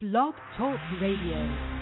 Blog Talk Radio.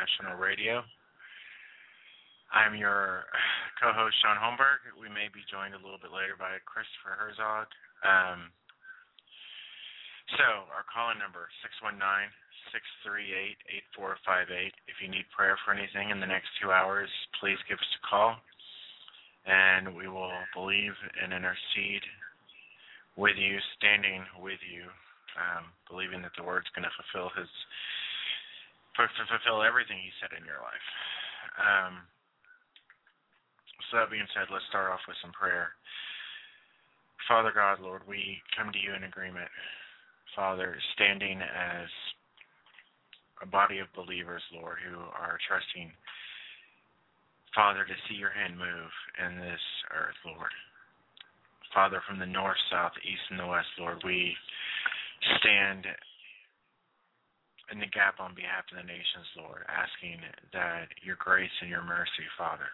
International Radio. I'm your co-host Shaun Holmberg. We may be joined a little bit later by Christopher Herzog. Um, so our number three eight eight four five eight. If you need prayer for anything in the next two hours, please give us a call, and we will believe and intercede with you, standing with you, um, believing that the Word's going to fulfill His fulfill everything He said in your life. Um, so that being said, let's start off with some prayer. Father God, Lord, we come to you in agreement. Father, standing as a body of believers, Lord, who are trusting, Father, to see your hand move in this earth, Lord. Father, from the north, south, east, and the west, Lord, we stand in the gap on behalf of the nations, Lord, asking that your grace and your mercy, Father,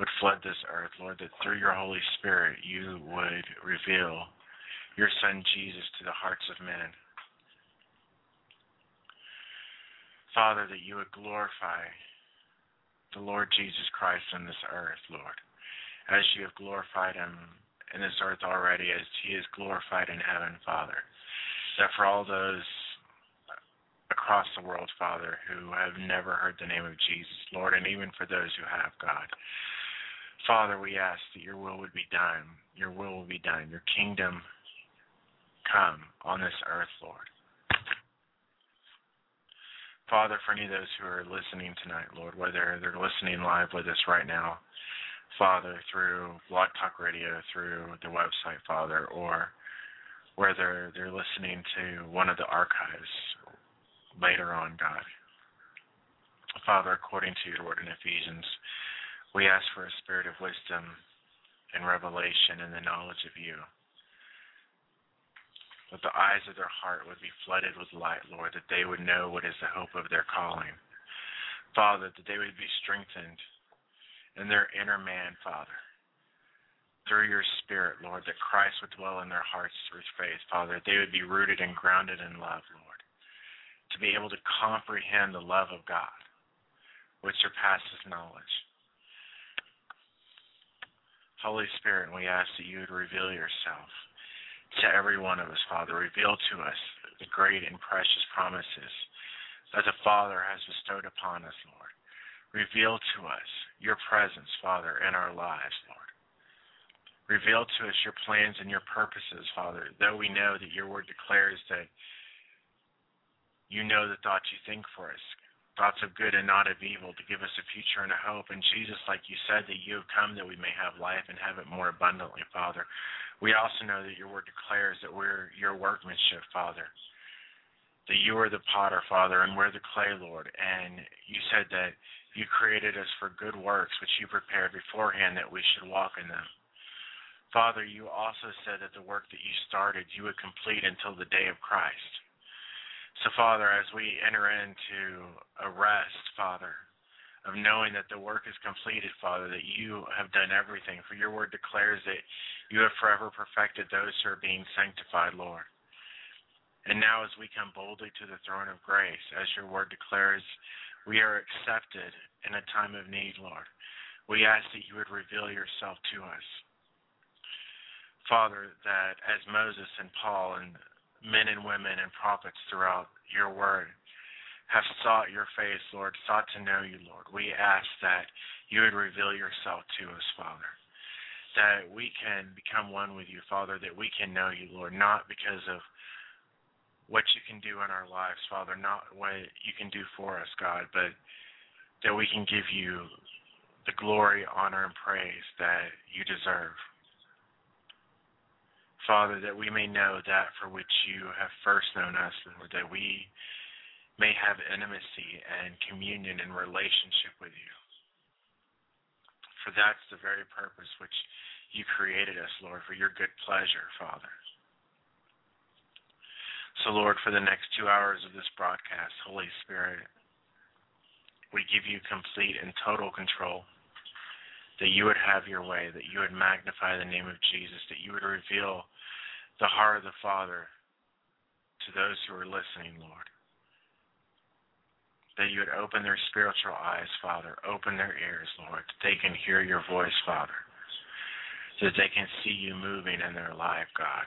would flood this earth, Lord, that through your Holy Spirit you would reveal your Son Jesus to the hearts of men. Father, that you would glorify the Lord Jesus Christ on this earth, Lord, as you have glorified him in this earth already, as he is glorified in heaven, Father. That for all those across the world, Father, who have never heard the name of Jesus, Lord, and even for those who have, God, Father, we ask that your will would be done. Your will will be done. Your kingdom come on this earth, Lord. Father, for any of those who are listening tonight, Lord, whether they're listening live with us right now, Father, through Blog Talk Radio, through the website, Father, or whether they're listening to one of the archives later on, God. Father, according to your word in Ephesians, we ask for a spirit of wisdom and revelation and the knowledge of you. That the eyes of their heart would be flooded with light, Lord, that they would know what is the hope of their calling. Father, that they would be strengthened in their inner man, Father. Through your Spirit, Lord, that Christ would dwell in their hearts through faith, Father, that they would be rooted and grounded in love, Lord. To be able to comprehend the love of God, which surpasses knowledge Holy Spirit, we ask that you would reveal yourself to every one of us, Father. Reveal to us the great and precious promises that the Father has bestowed upon us, Lord. Reveal to us your presence, Father, in our lives, Lord. Reveal to us your plans and your purposes, Father, though we know that your word declares that you know the thoughts you think for us, thoughts of good and not of evil to give us a future and a hope. And Jesus, like you said, that you have come that we may have life and have it more abundantly, Father. We also know that your word declares that we're your workmanship, Father. That you are the potter, Father, and we're the clay, Lord. And you said that you created us for good works, which you prepared beforehand that we should walk in them. Father, you also said that the work that you started, you would complete until the day of Christ. So, Father, as we enter into a rest, Father, of knowing that the work is completed, Father, that you have done everything, for your word declares that you have forever perfected those who are being sanctified, Lord. And now, as we come boldly to the throne of grace, as your word declares, we are accepted in a time of need, Lord. We ask that you would reveal yourself to us. Father, that as Moses and Paul and men and women and prophets throughout your word have sought your face, Lord, sought to know you, Lord. We ask that you would reveal yourself to us, Father. That we can become one with you, Father, that we can know you, Lord, not because of what you can do in our lives, Father, not what you can do for us, God, but that we can give you the glory, honor, and praise that you deserve. Father, that we may know that for which you have first known us, Lord, that we may have intimacy and communion and relationship with you. For that's the very purpose which you created us, Lord, for your good pleasure, Father. So, Lord, for the next two hours of this broadcast, Holy Spirit, We give you complete and total control. That you would have your way, that you would magnify the name of Jesus, that you would reveal the heart of the Father to those who are listening, Lord. That you would open their spiritual eyes, Father, open their ears, Lord, that they can hear your voice, Father, so that they can see you moving in their life, God.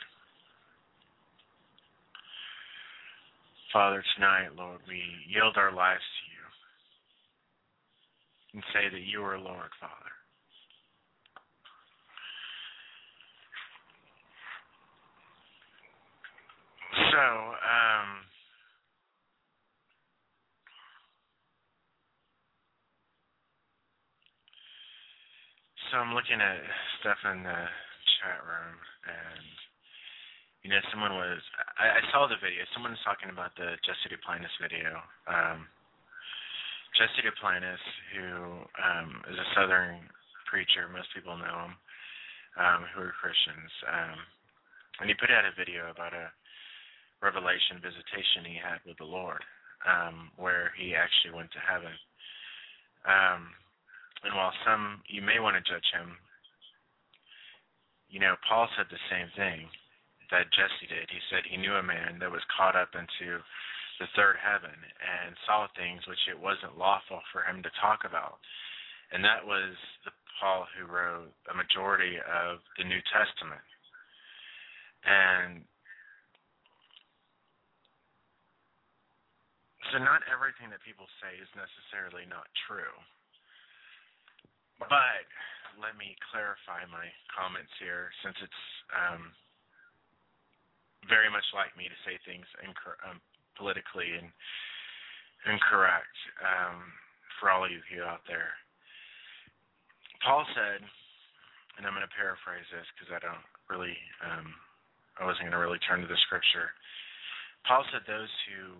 Father, tonight, Lord, we yield our lives to you and say that you are Lord, Father. So, um, so I'm looking at stuff in the chat room, and you know, someone was. I, I saw the video. Someone was talking about the Jesse Duplantis video. Um, Jesse Duplantis, who um, is a Southern preacher, most people know him, um, who are Christians, um, and he put out a video about a revelation visitation he had with the Lord, um, where he actually went to heaven. Um, and while some you may want to judge him, you know, Paul said the same thing that Jesse did. He said he knew a man that was caught up into the third heaven and saw things which it wasn't lawful for him to talk about. And that was the Paul who wrote a majority of the New Testament. And So not everything that people say is necessarily not true. But let me clarify my comments here, since it's um, very much like me to say things incor- um, politically and incorrect um, for all of you out there. Paul said, and I'm going to paraphrase this because I don't really, um, I wasn't going to really turn to the scripture. Paul said, "Those who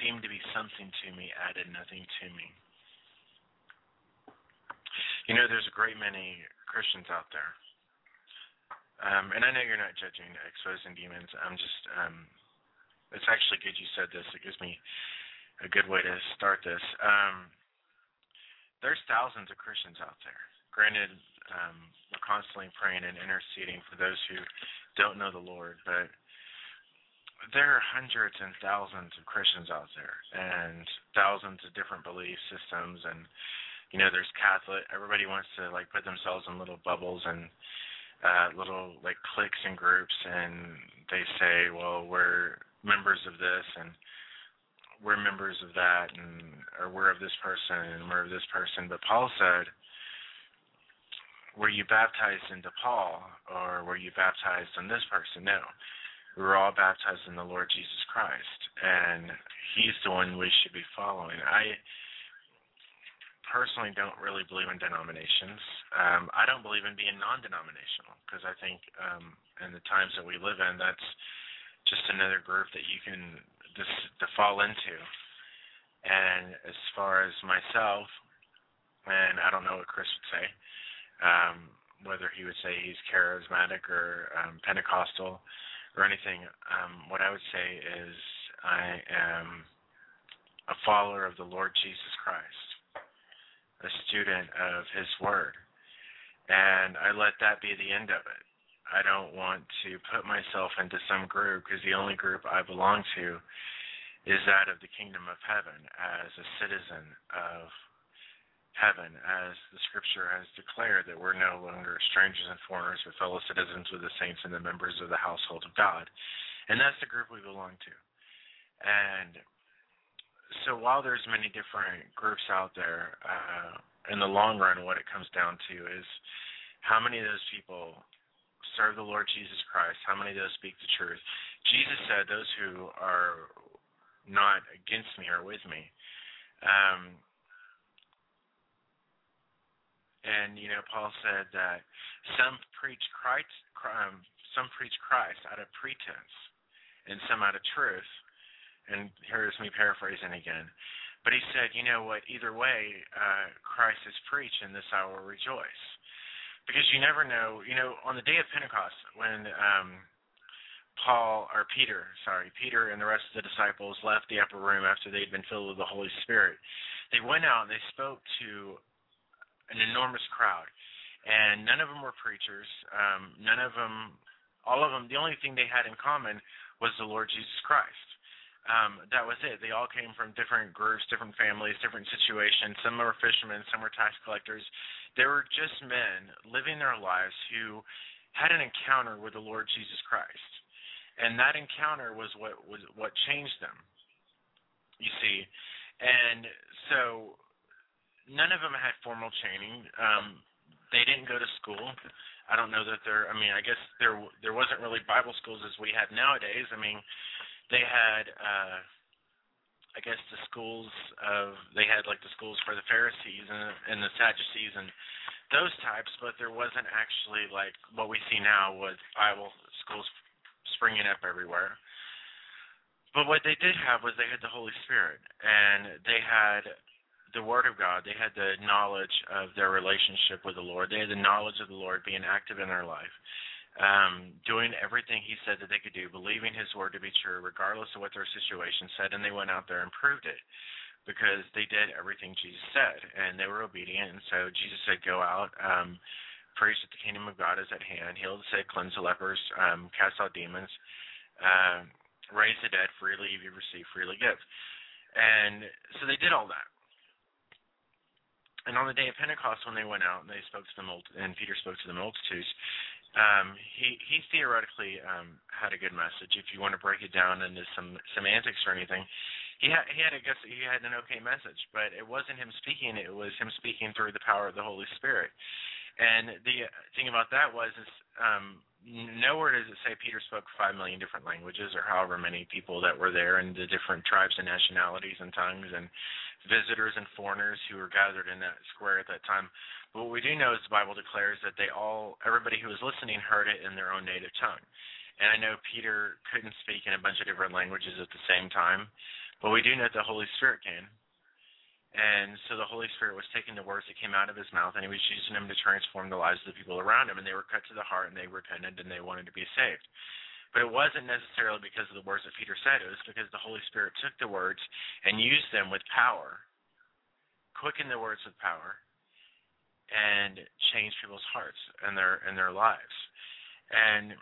seemed to be something to me added nothing to me. You know, there's a great many Christians out there. Um, and I know you're not judging exposing demons. I'm just, um, it's actually good you said this. It gives me a good way to start this. Um, there's thousands of Christians out there. Granted, um, we're constantly praying and interceding for those who don't know the Lord, but there are hundreds and thousands of Christians out there, and thousands of different belief systems, and you know, there's Catholic. Everybody wants to like put themselves in little bubbles and uh, little like cliques and groups, and they say, well, we're members of this, and we're members of that, and or we're of this person, and we're of this person. But Paul said, were you baptized into Paul, or were you baptized in this person? No we were all baptized in the Lord Jesus Christ, and He's the one we should be following. I personally don't really believe in denominations. Um, I don't believe in being non-denominational because I think um, in the times that we live in, that's just another group that you can just to fall into. And as far as myself, and I don't know what Chris would say, um, whether he would say he's charismatic or um, Pentecostal or anything. Um, what I would say is I am a follower of the Lord Jesus Christ, a student of His Word, and I let that be the end of it. I don't want to put myself into some group because the only group I belong to is that of the kingdom of heaven as a citizen of heaven, as the scripture has declared that we're no longer strangers and foreigners, but fellow citizens with the saints and the members of the household of God. And that's the group we belong to. And so while there's many different groups out there, uh, in the long run, what it comes down to is how many of those people serve the Lord Jesus Christ, how many of those speak the truth. Jesus said, Those who are not against me are with me. Um, and you know, Paul said that some preach Christ, um, some preach Christ out of pretense, and some out of truth. And here's me paraphrasing again. But he said, you know what? Either way, uh, Christ is preached, and this I will rejoice, because you never know. You know, on the day of Pentecost, when um, Paul or Peter, sorry, Peter and the rest of the disciples left the upper room after they'd been filled with the Holy Spirit. They went out and they spoke to an enormous crowd, and none of them were preachers. Um, none of them, all of them. The only thing they had in common was the Lord Jesus Christ. Um, that was it. They all came from different groups, different families, different situations. Some were fishermen, some were tax collectors. They were just men living their lives who had an encounter with the Lord Jesus Christ and that encounter was what was what changed them. You see, and so none of them had formal training. Um, they didn't go to school. I don't know that there. I mean, I guess there there wasn't really Bible schools as we have nowadays. I mean, they had. uh I guess the schools of they had like the schools for the Pharisees and and the Sadducees and those types, but there wasn't actually like what we see now with Bible schools springing up everywhere. But what they did have was they had the Holy Spirit, and they had the Word of God. They had the knowledge of their relationship with the Lord. They had the knowledge of the Lord being active in their life, um, doing everything He said that they could do, believing His Word to be true, regardless of what their situation said. And they went out there and proved it because they did everything Jesus said, and they were obedient. And so Jesus said, "Go out." Um, preach that the kingdom of God is at hand, heal the sick, cleanse the lepers, um, cast out demons, uh, raise the dead, freely you receive, freely give. And so they did all that. And on the day of Pentecost, when they went out and they spoke to the multi- and Peter spoke to the multitudes, um, he he theoretically um, had a good message. If you want to break it down into some semantics or anything, he had he had a guess he had an okay message, but it wasn't him speaking. It was him speaking through the power of the Holy Spirit. And the thing about that was is um, nowhere does it say Peter spoke five million different languages or however many people that were there and the different tribes and nationalities and tongues and visitors and foreigners who were gathered in that square at that time. But what we do know is the Bible declares that they all everybody who was listening heard it in their own native tongue. And I know Peter couldn't speak in a bunch of different languages at the same time, but we do know that the Holy Spirit can. And so the Holy Spirit was taking the words that came out of his mouth and he was using them to transform the lives of the people around him. And they were cut to the heart and they repented and they wanted to be saved. But it wasn't necessarily because of the words that Peter said, it was because the Holy Spirit took the words and used them with power, quickened the words with power, and changed people's hearts and their and their lives. And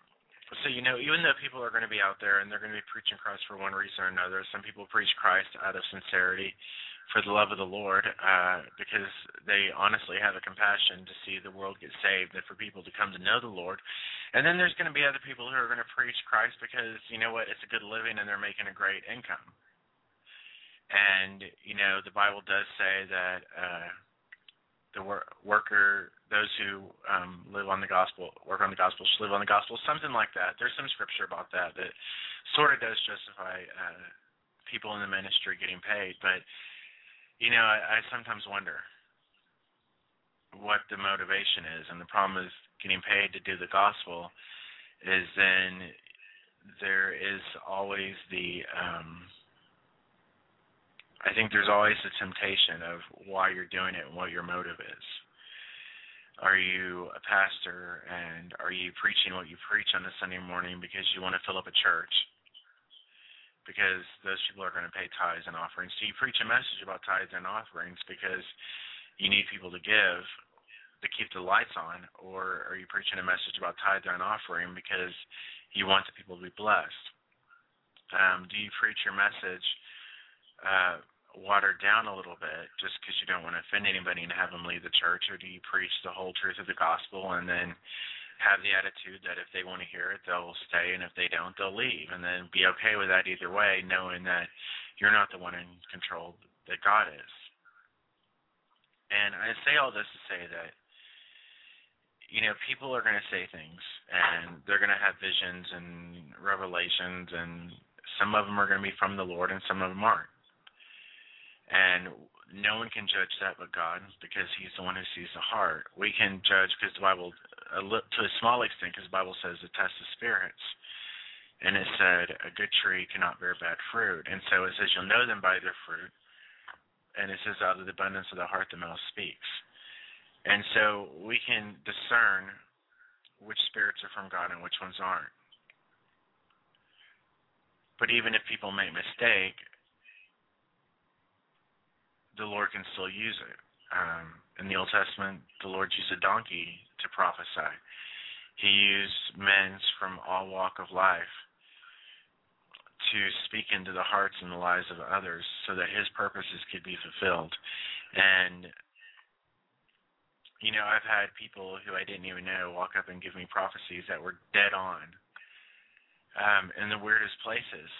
so you know, even though people are going to be out there and they're going to be preaching Christ for one reason or another, some people preach Christ out of sincerity for the love of the Lord, uh, because they honestly have a compassion to see the world get saved and for people to come to know the Lord. And then there's going to be other people who are going to preach Christ because you know what, it's a good living and they're making a great income. And you know, the Bible does say that uh, the wor- worker, those who um, live on the gospel, work on the gospel, should live on the gospel, something like that. There's some scripture about that that sort of does justify uh, people in the ministry getting paid, but you know, I, I sometimes wonder what the motivation is, and the problem is getting paid to do the gospel is then there is always the um I think there's always the temptation of why you're doing it and what your motive is. Are you a pastor and are you preaching what you preach on a Sunday morning because you want to fill up a church? Because those people are going to pay tithes and offerings. So you preach a message about tithes and offerings because you need people to give to keep the lights on, or are you preaching a message about tithes and offering because you want the people to be blessed? Um, do you preach your message uh, watered down a little bit just because you don't want to offend anybody and have them leave the church, or do you preach the whole truth of the gospel and then have the attitude that if they want to hear it, they'll stay, and if they don't, they'll leave, and then be okay with that either way, knowing that you're not the one in control, that God is. And I say all this to say that, you know, people are going to say things, and they're going to have visions and revelations, and some of them are going to be from the Lord, and some of them aren't. And no one can judge that but God because He's the one who sees the heart. We can judge because the Bible, a to a small extent, because the Bible says to test the spirits. And it said, a good tree cannot bear bad fruit. And so it says, you'll know them by their fruit. And it says, out of the abundance of the heart, the mouth speaks. And so we can discern which spirits are from God and which ones aren't. But even if people make mistake, the Lord can still use it. Um, in the Old Testament, the Lord used a donkey to prophesy. He used men from all walk of life to speak into the hearts and the lives of others so that his purposes could be fulfilled. And you know, I've had people who I didn't even know walk up and give me prophecies that were dead on um, in the weirdest places.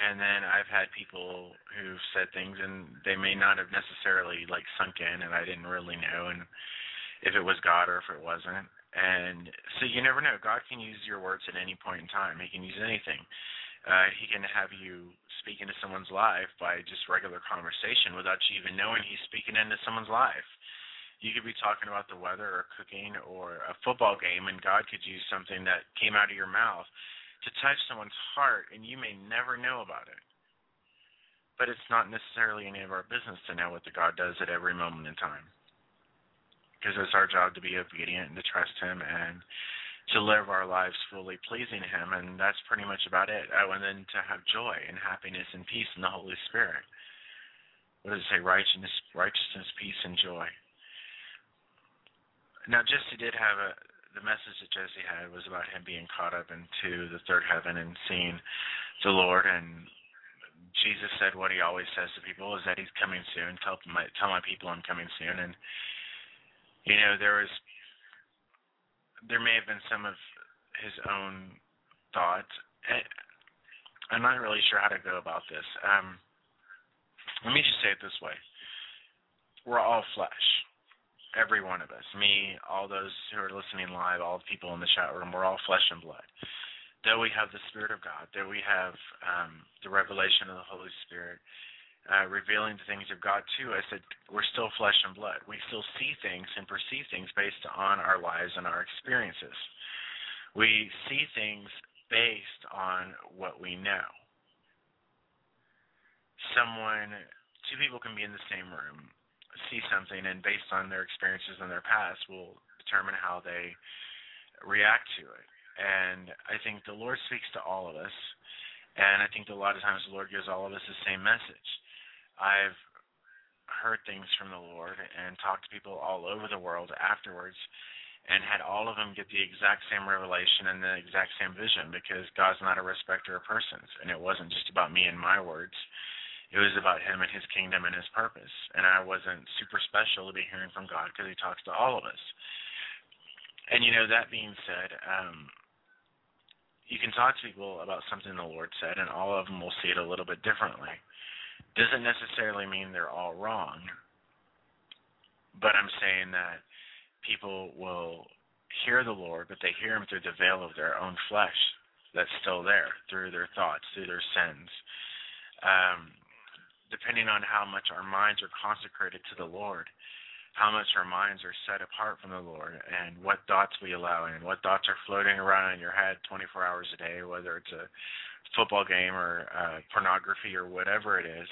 And then I've had people who've said things and they may not have necessarily like sunk in and I didn't really know and if it was God or if it wasn't. And so you never know. God can use your words at any point in time. He can use anything. Uh, he can have you speak into someone's life by just regular conversation without you even knowing he's speaking into someone's life. You could be talking about the weather or cooking or a football game, and God could use something that came out of your mouth to touch someone's heart, and you may never know about it. But it's not necessarily any of our business to know what the God does at every moment in time because it's our job to be obedient and to trust Him and to live our lives fully pleasing Him, and that's pretty much about it. Oh, and then to have joy and happiness and peace in the Holy Spirit. What does it say? Righteousness, righteousness, peace, and joy. Now, Jesse did have a. The message that Jesse had was about him being caught up into the third heaven and seeing the Lord. And Jesus said what he always says to people is that he's coming soon. Tell my tell my people I'm coming soon. And you know, there was there may have been some of his own thoughts. I'm not really sure how to go about this. Um, let me just say it this way: we're all flesh, every one of us. Me, all those who are listening live, all the people in the chat room. We're all flesh and blood. Though we have the Spirit of God, though we have um, the revelation of the Holy Spirit, uh, revealing the things of God to us, that we're still flesh and blood. We still see things and perceive things based on our lives and our experiences. We see things based on what we know. Someone, two people can be in the same room, see something, and based on their experiences in their past, will determine how they react to it. And I think the Lord speaks to all of us. And I think a lot of times the Lord gives all of us the same message. I've heard things from the Lord and talked to people all over the world afterwards and had all of them get the exact same revelation and the exact same vision because God's not a respecter of persons. And it wasn't just about me and my words, it was about Him and His kingdom and His purpose. And I wasn't super special to be hearing from God because He talks to all of us. And, you know, that being said, um, you can talk to people about something the Lord said, and all of them will see it a little bit differently doesn't necessarily mean they're all wrong. But I'm saying that people will hear the Lord, but they hear him through the veil of their own flesh that's still there, through their thoughts, through their sins. Um, depending on how much our minds are consecrated to the Lord, how much our minds are set apart from the Lord, and what thoughts we allow in, what thoughts are floating around in your head 24 hours a day, whether it's a football game or uh, pornography or whatever it is,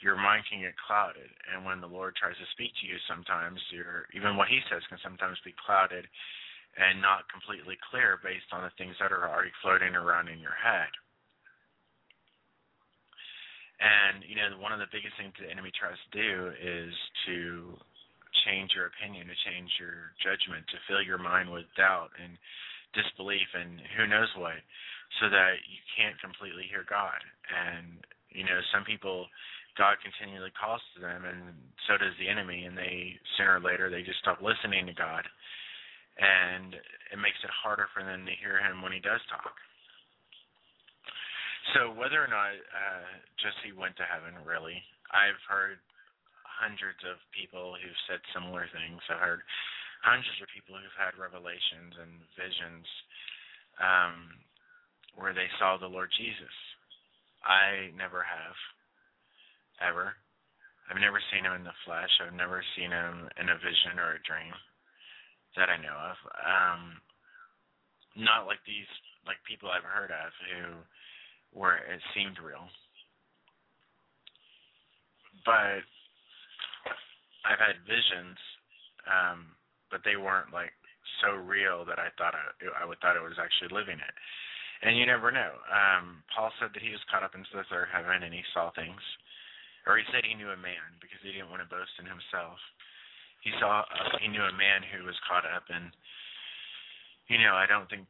your mind can get clouded. And when the Lord tries to speak to you, sometimes your even what He says can sometimes be clouded and not completely clear based on the things that are already floating around in your head. And you know, one of the biggest things the enemy tries to do is to change your opinion, to change your judgment, to fill your mind with doubt and disbelief and who knows what so that you can't completely hear God. And you know, some people God continually calls to them, and so does the enemy, and they sooner or later they just stop listening to God, and it makes it harder for them to hear Him when He does talk. So whether or not uh, Jesse went to heaven, really, I've heard hundreds of people who've said similar things. I've heard hundreds of people who've had revelations and visions. Um, where they saw the Lord Jesus. I never have, ever. I've never seen him in the flesh. I've never seen him in a vision or a dream that I know of. Um, not like these, like people I've heard of who where it seemed real. But I've had visions, um, but they weren't like so real that I thought I, I would thought it was actually living it And you never know. Um, Paul said that he was caught up into the third heaven and he saw things. Or he said he knew a man because he didn't want to boast in himself. He saw uh, he knew a man who was caught up and you know, I don't think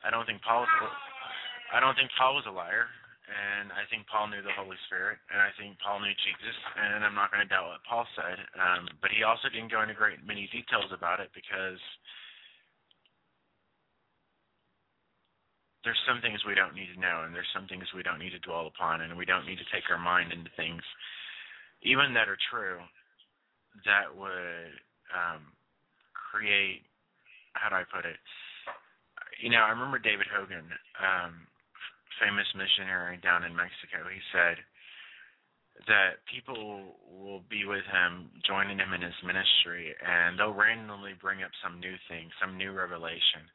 I don't think Paul I don't think Paul was a liar and I think Paul knew the Holy Spirit, and I think Paul knew Jesus, and I'm not going to doubt what Paul said. Um, but he also didn't go into great many details about it because there's some things we don't need to know, and there's some things we don't need to dwell upon, and we don't need to take our mind into things, even that are true, that would um, create. How do I put it? You know, I remember David Hogan, um, famous missionary down in Mexico. He said that people will be with him, joining him in his ministry, and they'll randomly bring up some new thing, some new revelation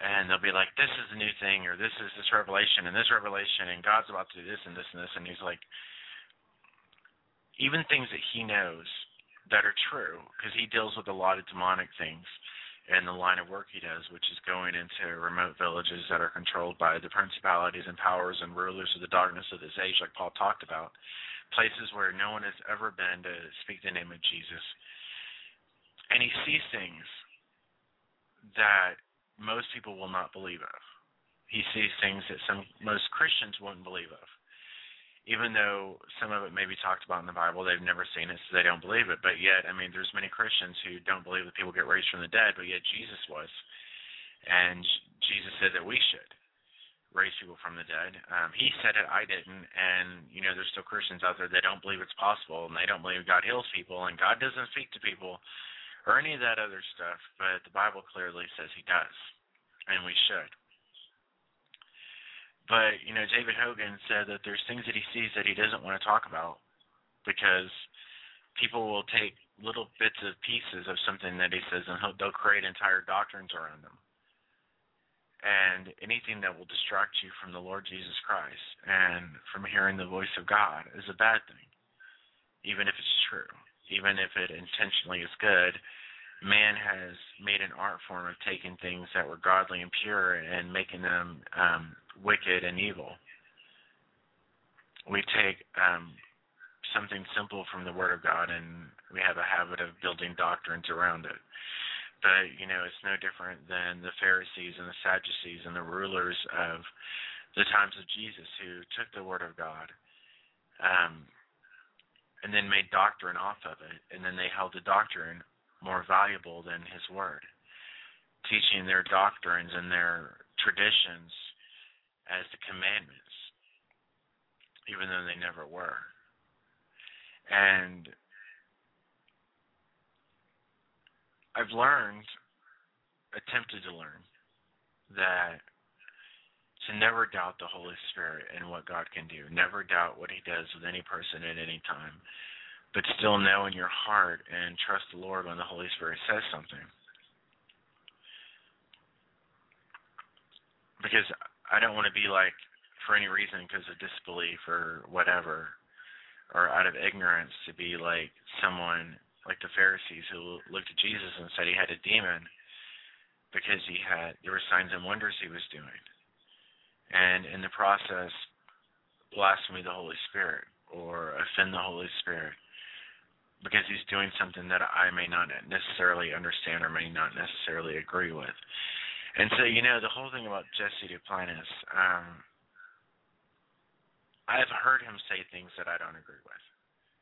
and they'll be like, "This is the new thing," or "This is this revelation," and this revelation, and God's about to do this and this and this, and He's like, even things that He knows that are true, because He deals with a lot of demonic things in the line of work He does, which is going into remote villages that are controlled by the principalities and powers and rulers of the darkness of this age, like Paul talked about, places where no one has ever been to speak the name of Jesus, and He sees things that most people will not believe of. He sees things that some most Christians wouldn't believe of. Even though some of it may be talked about in the Bible, they've never seen it, so they don't believe it. But yet, I mean, there's many Christians who don't believe that people get raised from the dead, but yet Jesus was, and Jesus said that we should raise people from the dead. Um, he said it, I didn't, and you know, there's still Christians out there that don't believe it's possible, and they don't believe God heals people, and God doesn't speak to people or any of that other stuff, but the Bible clearly says he does, and we should. But, you know, David Hogan said that there's things that he sees that he doesn't want to talk about because people will take little bits of pieces of something that he says and they'll create entire doctrines around them. And anything that will distract you from the Lord Jesus Christ and from hearing the voice of God is a bad thing, even if it's true even if it intentionally is good, man has made an art form of taking things that were godly and pure and making them um, wicked and evil. We take um, something simple from the Word of God and we have a habit of building doctrines around it. But, you know, it's no different than the Pharisees and the Sadducees and the rulers of the times of Jesus who took the Word of God um, and then made doctrine off of it, and then they held the doctrine more valuable than his word, teaching their doctrines and their traditions as the commandments, even though they never were. And I've learned, attempted to learn, that to never doubt the Holy Spirit and what God can do. Never doubt what He does with any person at any time. But still know in your heart and trust the Lord when the Holy Spirit says something. Because I don't want to be like, for any reason, because of disbelief or whatever, or out of ignorance, to be like someone like the Pharisees who looked at Jesus and said he had a demon because he had there were signs and wonders he was doing and in the process blaspheme the Holy Spirit or offend the Holy Spirit because he's doing something that I may not necessarily understand or may not necessarily agree with. And so, you know, the whole thing about Jesse Duplantis, um, I've heard him say things that I don't agree with.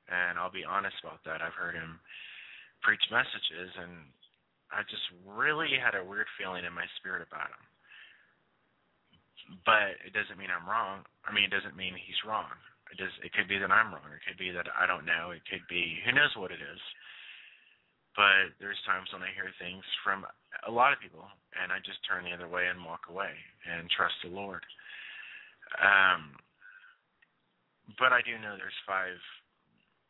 And I'll be honest about that. I've heard him preach messages, and I just really had a weird feeling in my spirit about him but it doesn't mean I'm wrong. I mean, it doesn't mean he's wrong. It does. It could be that I'm wrong. It could be that I don't know. It could be who knows what it is. But there's times when I hear things from a lot of people, and I just turn the other way and walk away and trust the Lord. Um, but I do know there's five,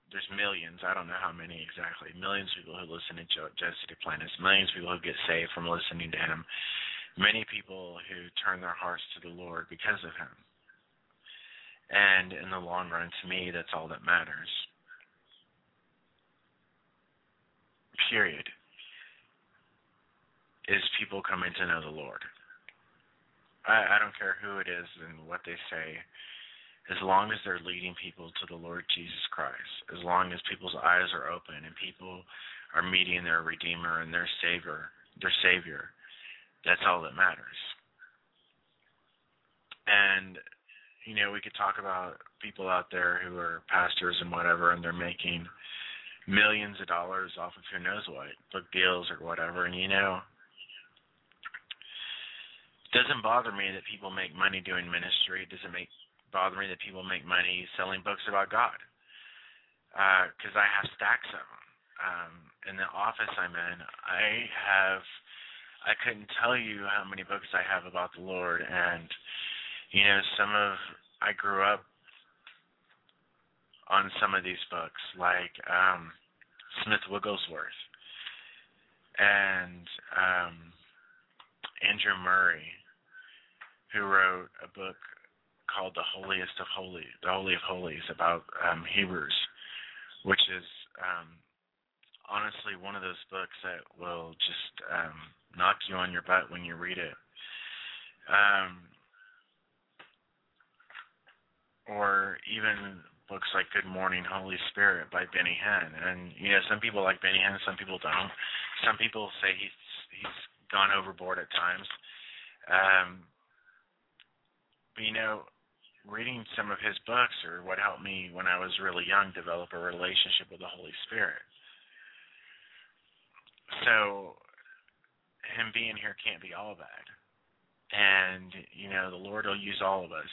there's millions. I don't know how many exactly. Millions of people who listen to Jesse Duplantis. Millions of people who get saved from listening to him many people who turn their hearts to the Lord because of him. And in the long run, to me, that's all that matters. Period. Is people coming to know the Lord. I, I don't care who it is and what they say, as long as they're leading people to the Lord Jesus Christ, as long as people's eyes are open and people are meeting their Redeemer and their Savior, their Savior, that's all that matters. And you know, we could talk about people out there who are pastors and whatever, and they're making millions of dollars off of who knows what, book deals or whatever. And you know, it doesn't bother me that people make money doing ministry. It doesn't make bother me that people make money selling books about God. Because uh, I have stacks of them. Um, in the office I'm in, I have, I couldn't tell you how many books I have about the Lord, and you know, some of I grew up on some of these books, like um, Smith Wigglesworth and um, Andrew Murray, who wrote a book called The Holiest of Holy, The Holy of Holies about um, Hebrews, which is um, honestly one of those books that will just um, knock you on your butt when you read it. Um, or even books like Good Morning Holy Spirit by Benny Hinn. And you know, some people like Benny Hinn, some people don't. Some people say he's he's gone overboard at times. Um, but you know, reading some of his books or what helped me when I was really young develop a relationship with the Holy Spirit. So him being here can't be all bad. And, you know, the Lord will use all of us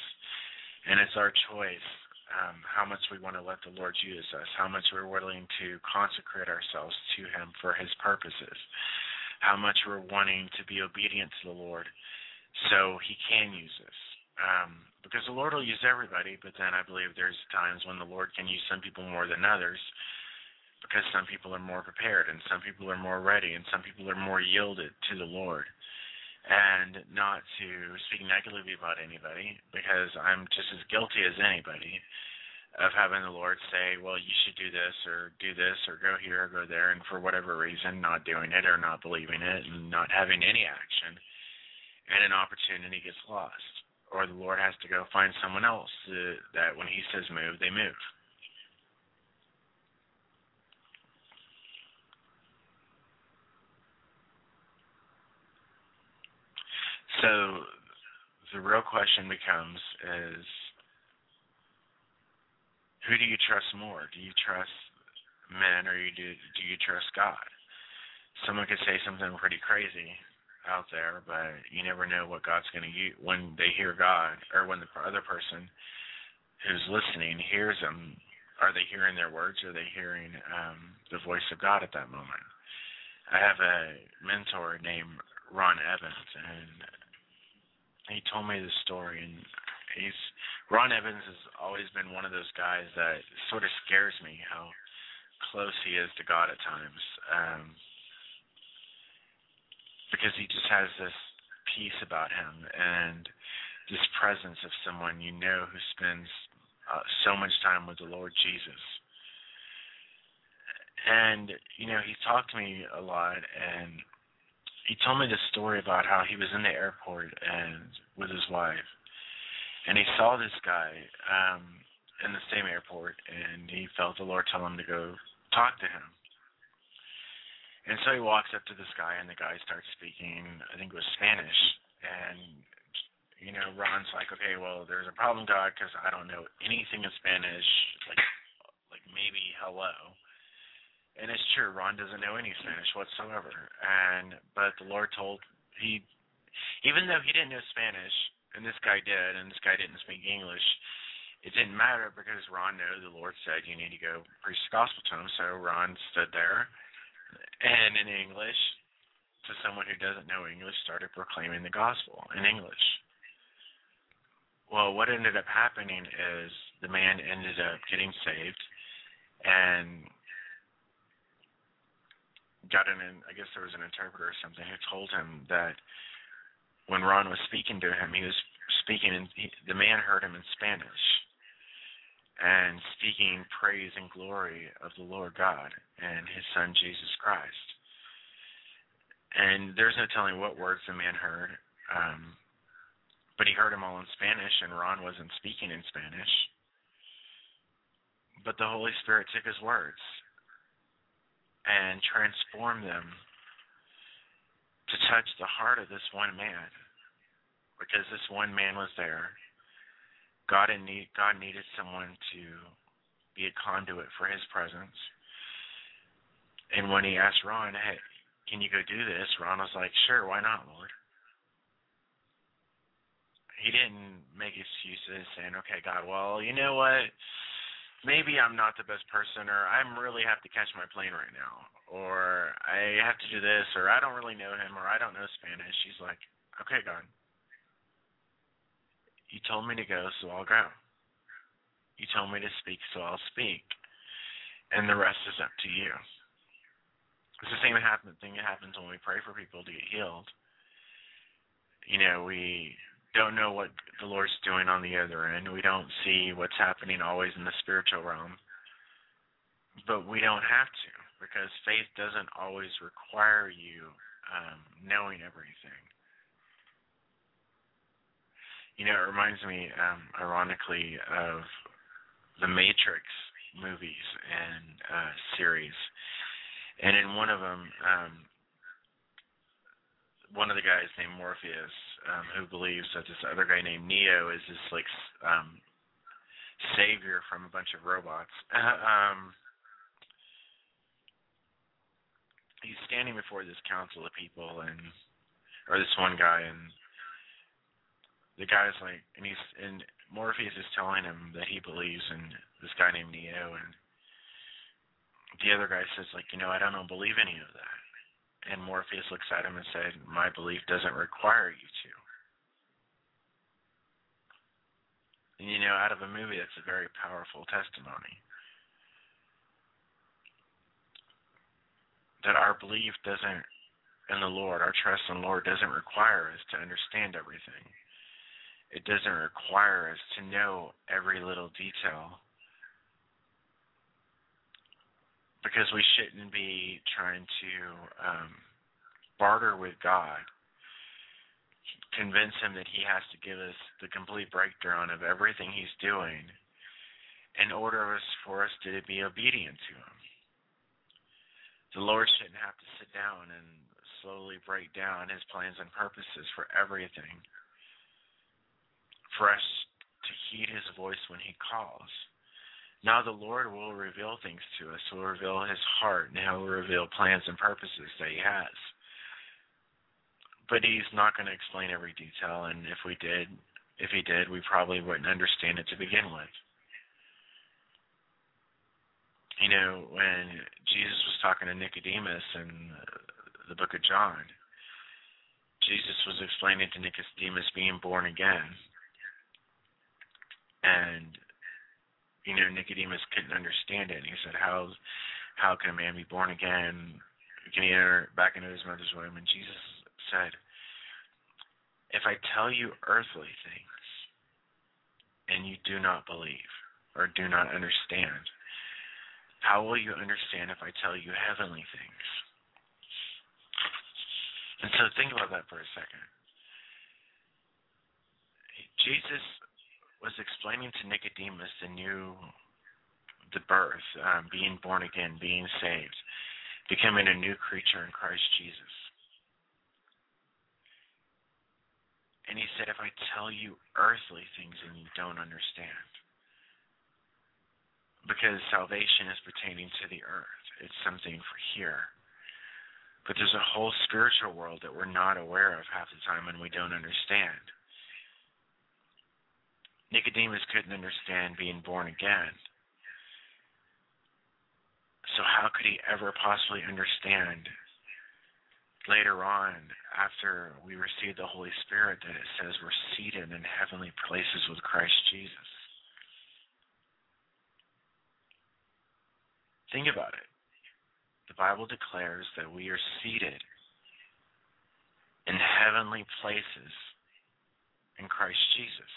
and it's our choice um, how much we want to let the Lord use us, how much we're willing to consecrate ourselves to Him for His purposes, how much we're wanting to be obedient to the Lord so He can use us. Um, because the Lord will use everybody, but then I believe there's times when the Lord can use some people more than others because some people are more prepared and some people are more ready and some people are more yielded to the Lord and not to speak negatively about anybody because I'm just as guilty as anybody of having the Lord say, well, you should do this or do this or go here or go there, and for whatever reason, not doing it or not believing it and not having any action, and an opportunity gets lost. Or the Lord has to go find someone else that when He says move, they move. So the real question becomes is who do you trust more? Do you trust men or you do do you trust God? Someone could say something pretty crazy out there, but you never know what God's going to use when they hear God or when the other person who's listening hears them. Are they hearing their words? Or are they hearing um, the voice of God at that moment? I have a mentor named Ron Evans, and he told me this story, and he's Ron Evans has always been one of those guys that sort of scares me how close he is to God at times, um, because he just has this peace about him and this presence of someone you know who spends uh, so much time with the Lord Jesus. And you know, he talked to me a lot, and he told me this story about how he was in the airport and with his wife, and he saw this guy um, in the same airport, and he felt the Lord tell him to go talk to him. And so he walks up to this guy, and the guy starts speaking, I think it was Spanish, and you know, Ron's like, okay, well, there's a problem, God, because I don't know anything in Spanish, like, like maybe hello and it's true. Ron doesn't know any Spanish whatsoever, and but the Lord told he, even though he didn't know Spanish, and this guy did, and this guy didn't speak English, it didn't matter because Ron knew the Lord said you need to go preach the gospel to him. So Ron stood there, and in English, to someone who doesn't know English, started proclaiming the gospel in English. Well, what ended up happening is the man ended up getting saved, and got an, I guess there was an interpreter or something who told him that when Ron was speaking to him, he was speaking, and the man heard him in Spanish and speaking praise and glory of the Lord God and His Son Jesus Christ. And there's no telling what words the man heard, um, But he heard them all in Spanish, and Ron wasn't speaking in Spanish. But the Holy Spirit took his words and transform them to touch the heart of this one man. Because this one man was there. God, need, God needed someone to be a conduit for his presence. And when he asked Ron, hey, can you go do this? Ron was like, sure, why not, Lord? He didn't make excuses saying, okay, God, well, you know what? Maybe I'm not the best person, or I really have to catch my plane right now, or I have to do this, or I don't really know him, or I don't know Spanish. He's like, okay, God. You told me to go, so I'll go. You told me to speak, so I'll speak. And the rest is up to you. It's the same thing that happens when we pray for people to get healed. You know, we don't know what the Lord's doing on the other end. We don't see what's happening always in the spiritual realm. But we don't have to because faith doesn't always require you um, knowing everything. You know, it reminds me, um, ironically, of the Matrix movies and uh, series and in one of them, um, one of the guys named Morpheus, um, who believes that this other guy named Neo is this like um, savior from a bunch of robots. um, he's standing before this council of people, and or this one guy, and the guy's like, and he's and Morpheus is telling him that he believes in this guy named Neo, and the other guy says, like, you know, I don't believe any of that. And Morpheus looks at him and said, My belief doesn't require you to. And you know, out of a movie, that's a very powerful testimony. That our belief doesn't, in the Lord, our trust in the Lord doesn't require us to understand everything. It doesn't require us to know every little detail because we shouldn't be trying to um, barter with God, convince Him that He has to give us the complete breakdown of everything He's doing in order for us to be obedient to Him. The Lord shouldn't have to sit down and slowly break down His plans and purposes for everything, for us to heed His voice when He calls. Now the Lord will reveal things to us. He'll reveal his heart and he'll reveal plans and purposes that he has. But he's not going to explain every detail, and if we did, if he did, we probably wouldn't understand it to begin with. You know, when Jesus was talking to Nicodemus in the book of John, Jesus was explaining to Nicodemus being born again. And you know, Nicodemus couldn't understand it. And he said, How how can a man be born again? Can he enter back into his mother's womb? And Jesus said, If I tell you earthly things and you do not believe or do not understand, how will you understand if I tell you heavenly things? And so think about that for a second. Jesus was explaining to Nicodemus the new, the birth, um, being born again, being saved, becoming a new creature in Christ Jesus. And he said, if I tell you earthly things and you don't understand, because salvation is pertaining to the earth, it's something for here. But there's a whole spiritual world that we're not aware of half the time and we don't understand. Nicodemus couldn't understand being born again. So, how could he ever possibly understand later on, after we receive the Holy Spirit, that it says we're seated in heavenly places with Christ Jesus? Think about it. The Bible declares that we are seated in heavenly places in Christ Jesus.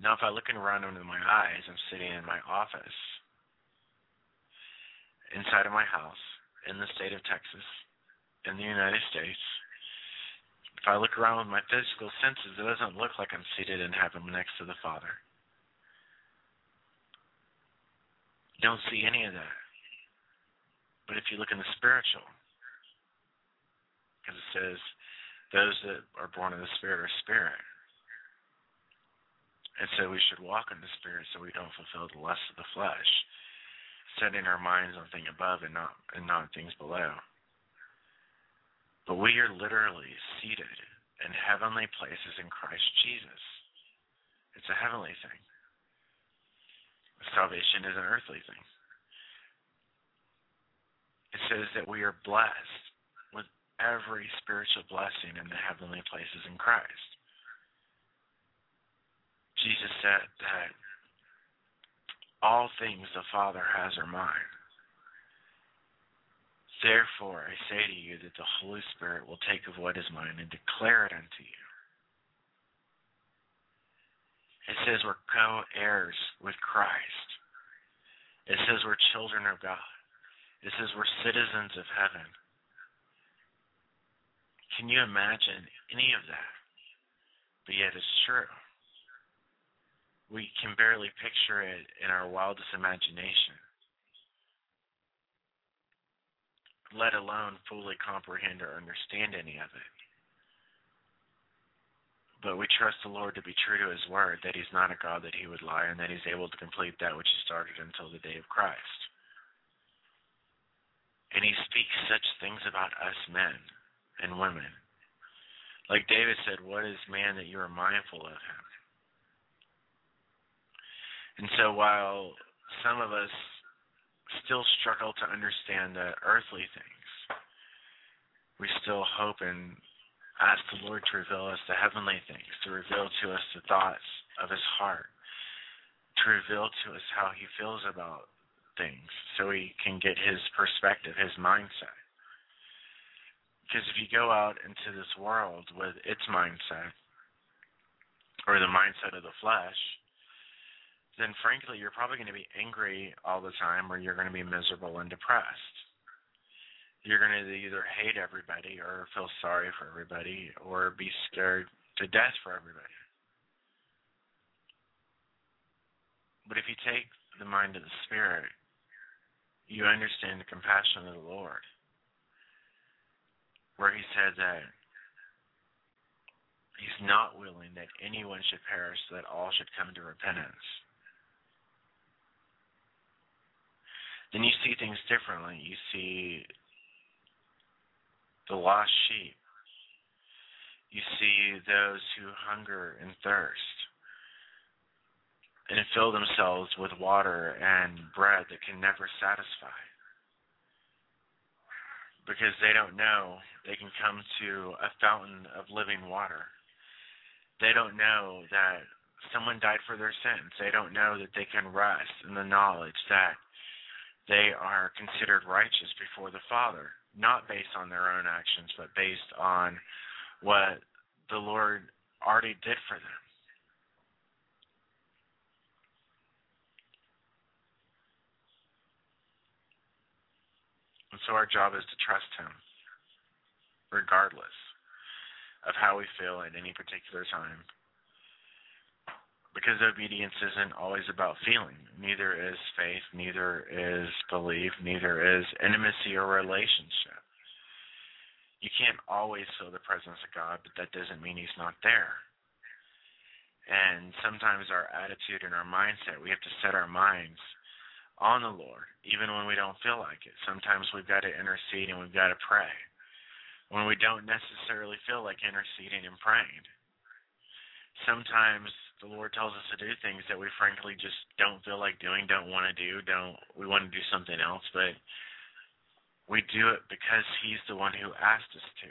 Now, if I look around into my eyes, I'm sitting in my office, inside of my house, in the state of Texas, in the United States, If I look around with my physical senses, it doesn't look like I'm seated in heaven next to the Father. Don't see any of that. But if you look in the spiritual, because it says, those that are born of the Spirit are spirit. And so we should walk in the Spirit so we don't fulfill the lusts of the flesh, setting our minds on things above and not and not things below. But we are literally seated in heavenly places in Christ Jesus. It's a heavenly thing. Salvation is an earthly thing. It says that we are blessed with every spiritual blessing in the heavenly places in Christ. Jesus said that all things the Father has are mine. Therefore, I say to you that the Holy Spirit will take of what is mine and declare it unto you. It says we're co heirs with Christ. It says we're children of God. It says we're citizens of heaven. Can you imagine any of that? But yet it's true. We can barely picture it in our wildest imagination. let alone fully comprehend or understand any of it. But we trust the Lord to be true to his word, that he's not a God that he would lie, and that he's able to complete that which he started until the day of Christ. And he speaks such things about us men and women. Like David said, What is man that you are mindful of him? And so while some of us still struggle to understand the earthly things, we still hope and ask the Lord to reveal us the heavenly things, to reveal to us the thoughts of his heart, to reveal to us how he feels about things so we can get his perspective, his mindset. Because if you go out into this world with its mindset, or the mindset of the flesh, then frankly, you're probably going to be angry all the time or you're going to be miserable and depressed. You're going to either hate everybody or feel sorry for everybody or be scared to death for everybody. But if you take the mind of the Spirit, you understand the compassion of the Lord, where He said that He's not willing that anyone should perish, that all should come to repentance. Then you see things differently. You see the lost sheep. You see those who hunger and thirst and fill themselves with water and bread that can never satisfy. Because they don't know they can come to a fountain of living water. They don't know that someone died for their sins. They don't know that they can rest in the knowledge that they are considered righteous before the Father, not based on their own actions, but based on what the Lord already did for them. And so our job is to trust Him, regardless of how we feel at any particular time because obedience isn't always about feeling. Neither is faith, neither is belief, neither is intimacy or relationship. You can't always feel the presence of God, but that doesn't mean He's not there. And sometimes our attitude and our mindset, we have to set our minds on the Lord, even when we don't feel like it. Sometimes we've got to intercede and we've got to pray when we don't necessarily feel like interceding and praying. Sometimes the Lord tells us to do things that we frankly just don't feel like doing, don't want to do, don't we want to do something else, but we do it because he's the one who asked us to.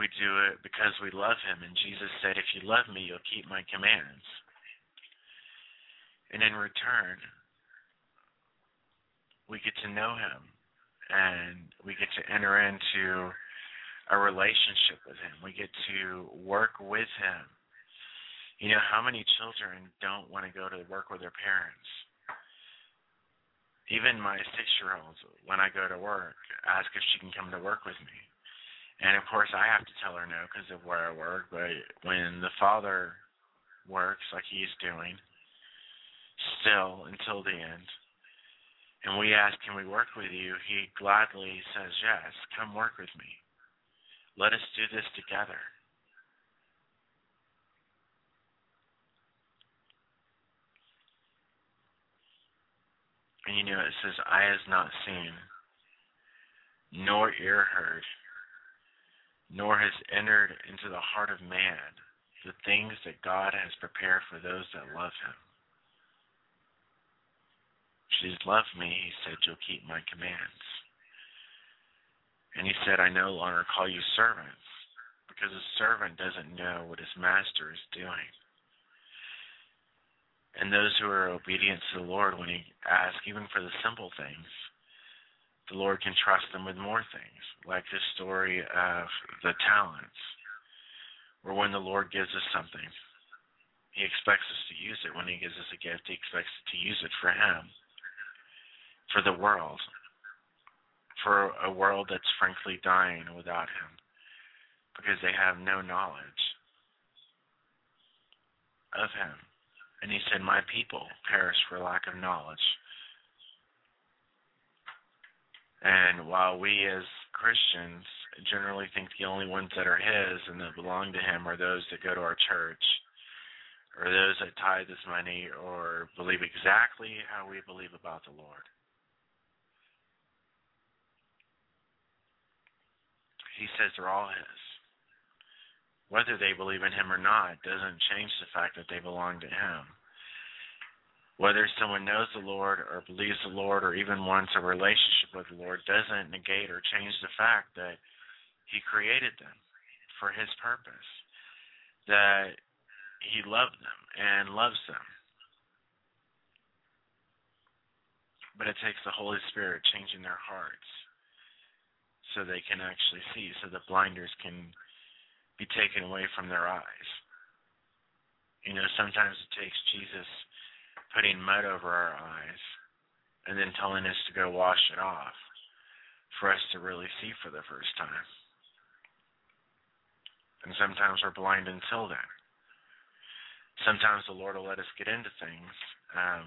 We do it because we love him and Jesus said if you love me, you'll keep my commands. And in return, we get to know him and we get to enter into a relationship with him. We get to work with him you know, how many children don't want to go to work with their parents? Even my six year old, when I go to work, ask if she can come to work with me. And of course, I have to tell her no because of where I work. But when the father works like he's doing, still until the end, and we ask, Can we work with you? He gladly says, Yes, come work with me. Let us do this together. And you know, it says, Eye has not seen, nor ear heard, nor has entered into the heart of man the things that God has prepared for those that love him. She's loved me, he said, you'll keep my commands. And he said, I no longer call you servants, because a servant doesn't know what his master is doing. And those who are obedient to the Lord, when He asks, even for the simple things, the Lord can trust them with more things, like this story of the talents, where when the Lord gives us something, He expects us to use it. When He gives us a gift, He expects to use it for Him, for the world, for a world that's frankly dying without Him, because they have no knowledge of Him. And he said, My people perish for lack of knowledge. And while we as Christians generally think the only ones that are his and that belong to him are those that go to our church, or those that tithe this money, or believe exactly how we believe about the Lord. He says they're all his whether they believe in him or not doesn't change the fact that they belong to him. Whether someone knows the Lord or believes the Lord or even wants a relationship with the Lord doesn't negate or change the fact that he created them for his purpose, that he loved them and loves them. But it takes the Holy Spirit changing their hearts so they can actually see, so the blinders can be taken away from their eyes. You know, sometimes it takes Jesus putting mud over our eyes and then telling us to go wash it off for us to really see for the first time. And sometimes we're blind until then. Sometimes the Lord will let us get into things, um,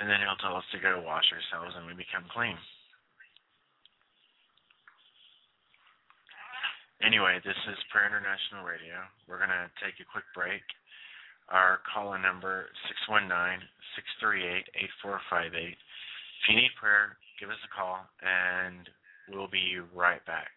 and then He'll tell us to go wash ourselves and we become clean. Anyway, this is Prayer International Radio. We're going to take a quick break. Our call in number 619-638-8458. If you need prayer, give us a call and we'll be right back.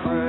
Heard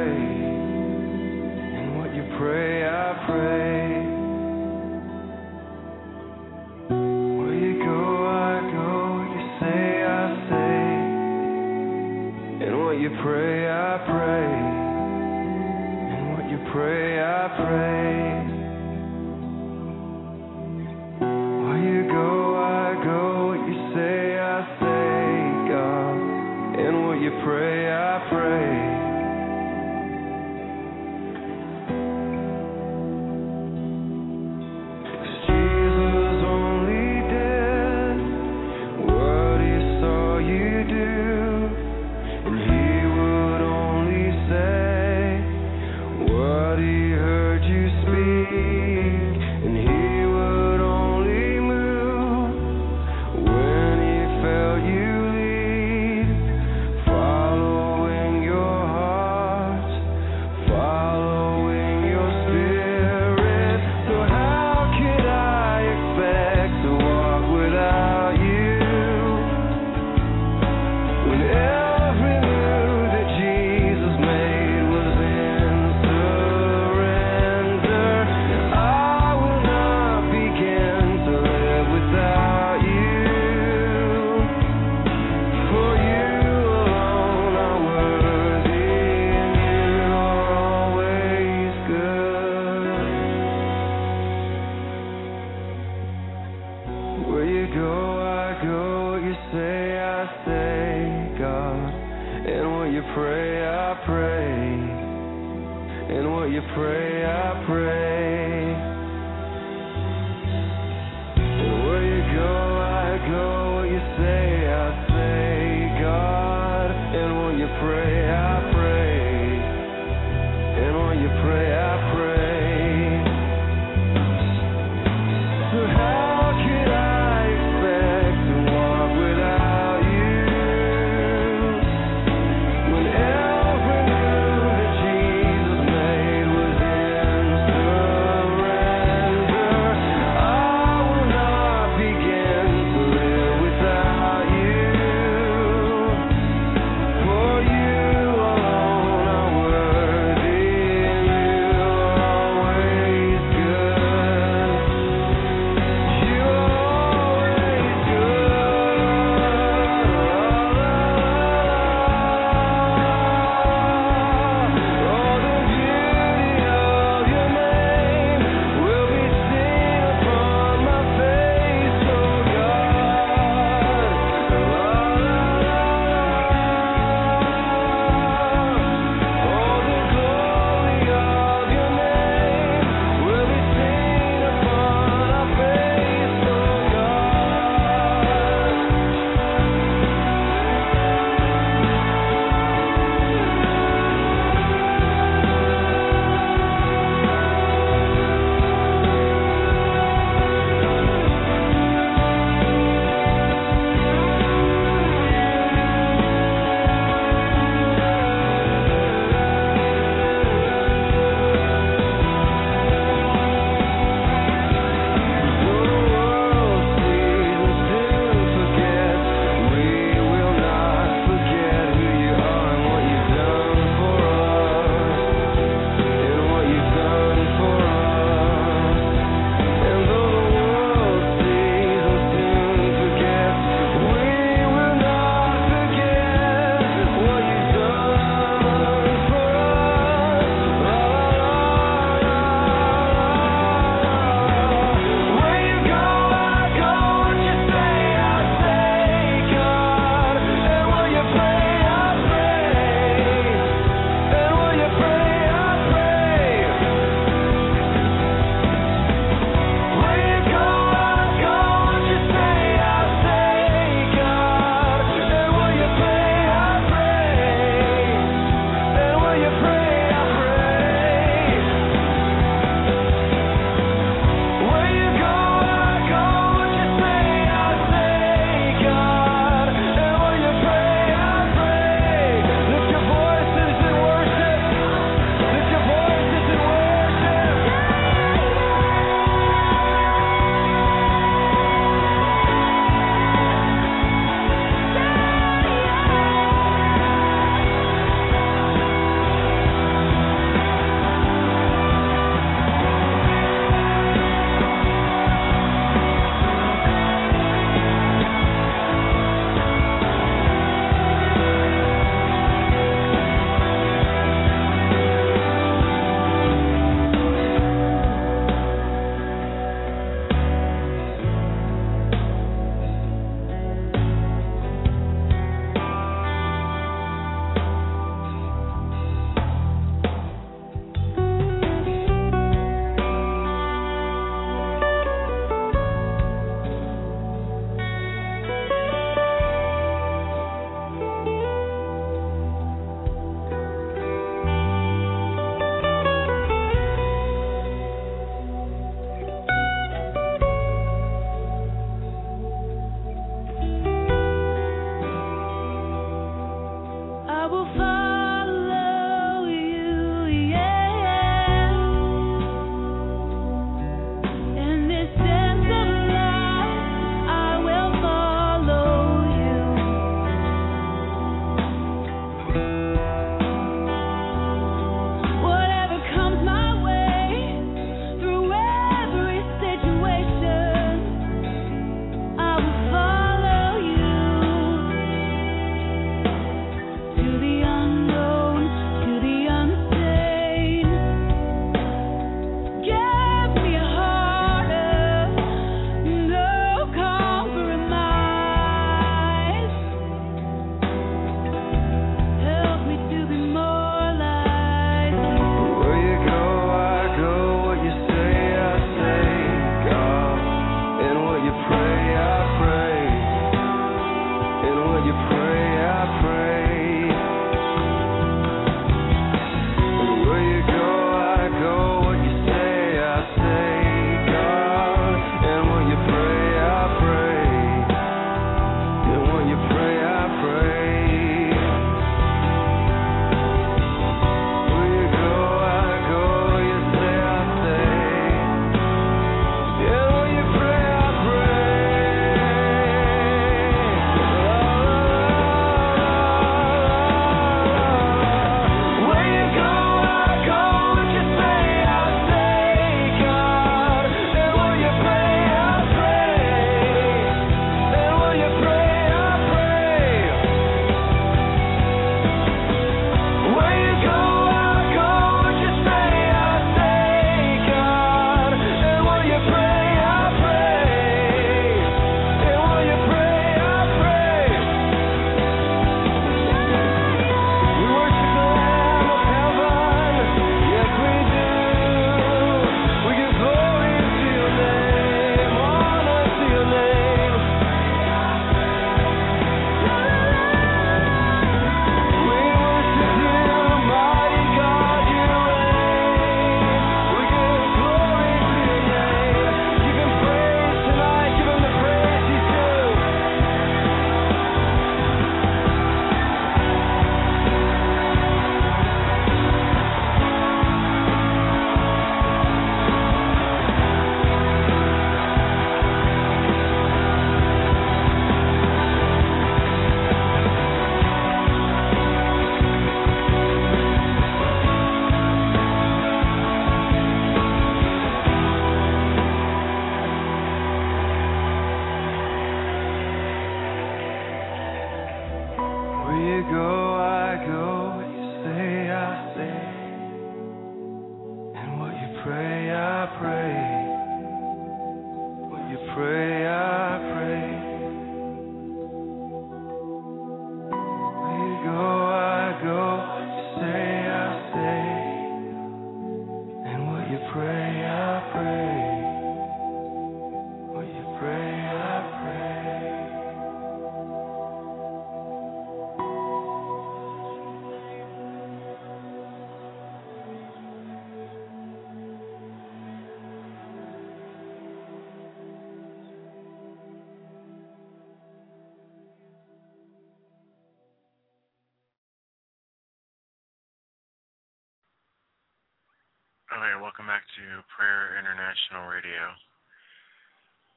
Prayer International Radio.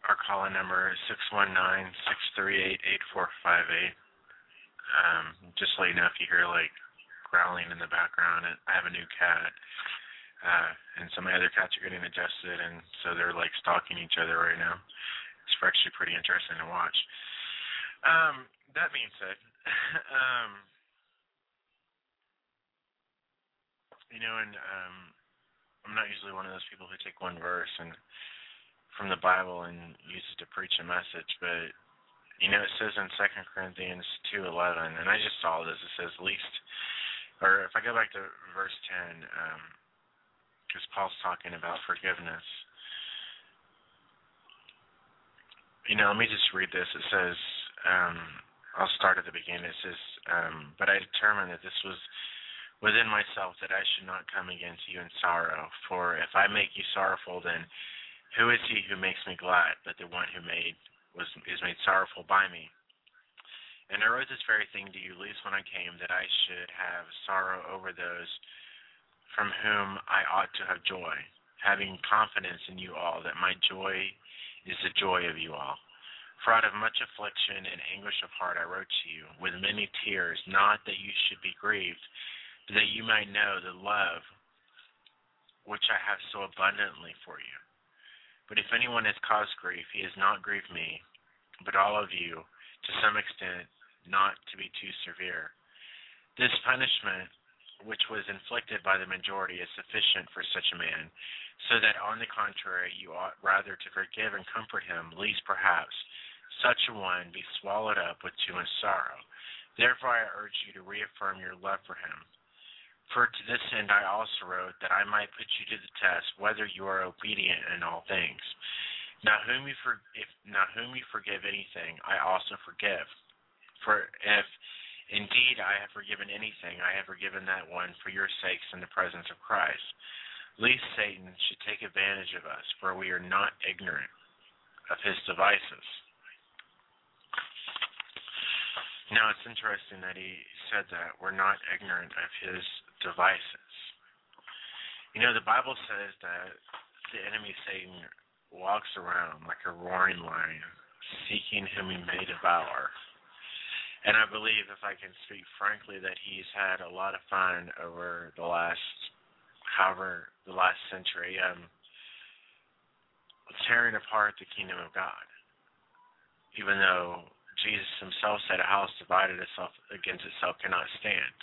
Our call-in number is six one nine six three eight eight four five eight. Um, just let you know if you hear like growling in the background. I have a new cat, uh, and so my other cats are getting adjusted, and so they're like stalking each other right now. It's actually pretty interesting to watch. Um, that being said, um, you know, and um, I'm not usually one of those people who take one verse and from the Bible and use it to preach a message, but you know, it says in Second Corinthians two eleven, and I just saw this. It says least, or if I go back to verse ten, because um, Paul's talking about forgiveness. You know, let me just read this. It says, um, I'll start at the beginning. It says, um, but I determined that this was within myself that I should not come again to you in sorrow. For if I make you sorrowful, then who is he who makes me glad but the one who made was is made sorrowful by me? And I wrote this very thing to you, least when I came, that I should have sorrow over those from whom I ought to have joy, having confidence in you all that my joy is the joy of you all. For out of much affliction and anguish of heart I wrote to you, with many tears, not that you should be grieved, that you might know the love which I have so abundantly for you. But if anyone has caused grief, he has not grieved me, but all of you, to some extent, not to be too severe. This punishment, which was inflicted by the majority, is sufficient for such a man, so that on the contrary, you ought rather to forgive and comfort him, lest perhaps such a one be swallowed up with too much sorrow. Therefore, I urge you to reaffirm your love for him. For to this end I also wrote, that I might put you to the test whether you are obedient in all things. Now whom you for, if now whom you forgive anything, I also forgive. For if indeed I have forgiven anything, I have forgiven that one for your sakes in the presence of Christ. Lest Satan should take advantage of us, for we are not ignorant of his devices. Now it's interesting that he said that we're not ignorant of his devices. You know, the Bible says that the enemy Satan walks around like a roaring lion, seeking whom he may devour. And I believe, if I can speak frankly, that he's had a lot of fun over the last, however, the last century, um, tearing apart the kingdom of God. Even though Jesus himself said a house divided itself against itself cannot stand.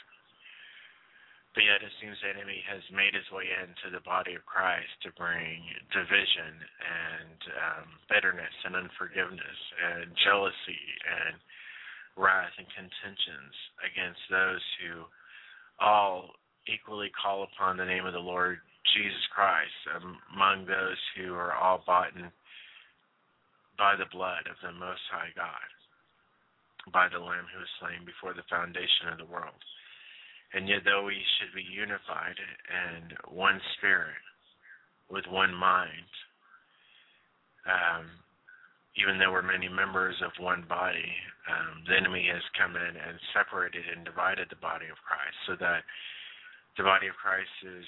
But yet it seems the enemy has made his way into the body of Christ to bring division and um, bitterness and unforgiveness and jealousy and wrath and contentions against those who all equally call upon the name of the Lord Jesus Christ among those who are all bought in by the blood of the Most High God by the Lamb who was slain before the foundation of the world. And yet, though we should be unified and one spirit with one mind, um, even though we're many members of one body, um, the enemy has come in and separated and divided the body of Christ so that the body of Christ is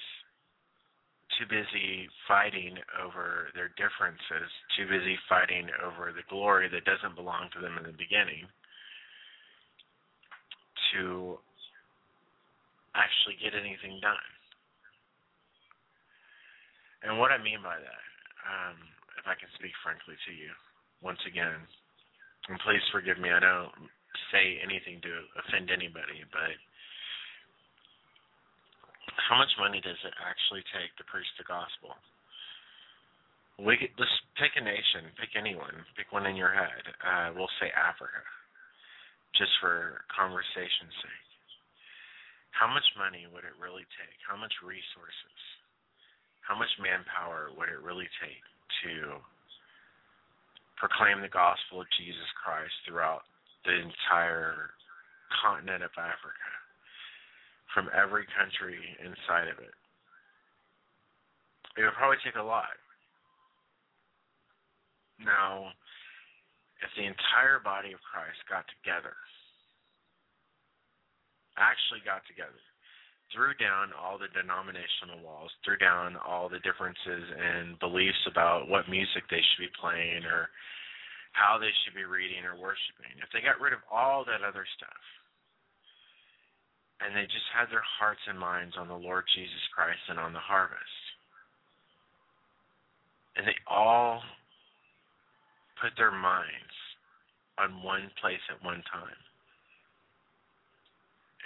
too busy fighting over their differences, too busy fighting over the glory that doesn't belong to them in the beginning to actually get anything done. And what I mean by that, um, if I can speak frankly to you, once again, and please forgive me, I don't say anything to offend anybody, but how much money does it actually take to preach the gospel? We could, let's pick a nation, pick anyone, pick one in your head. Uh, we'll say Africa just for conversation's sake. How much money would it really take? How much resources? How much manpower would it really take to proclaim the gospel of Jesus Christ throughout the entire continent of Africa, from every country inside of it? It would probably take a lot. Now, if the entire body of Christ got together, actually got together, threw down all the denominational walls, threw down all the differences in beliefs about what music they should be playing or how they should be reading or worshiping, if they got rid of all that other stuff, and they just had their hearts and minds on the Lord Jesus Christ and on the harvest, and they all put their minds on one place at one time.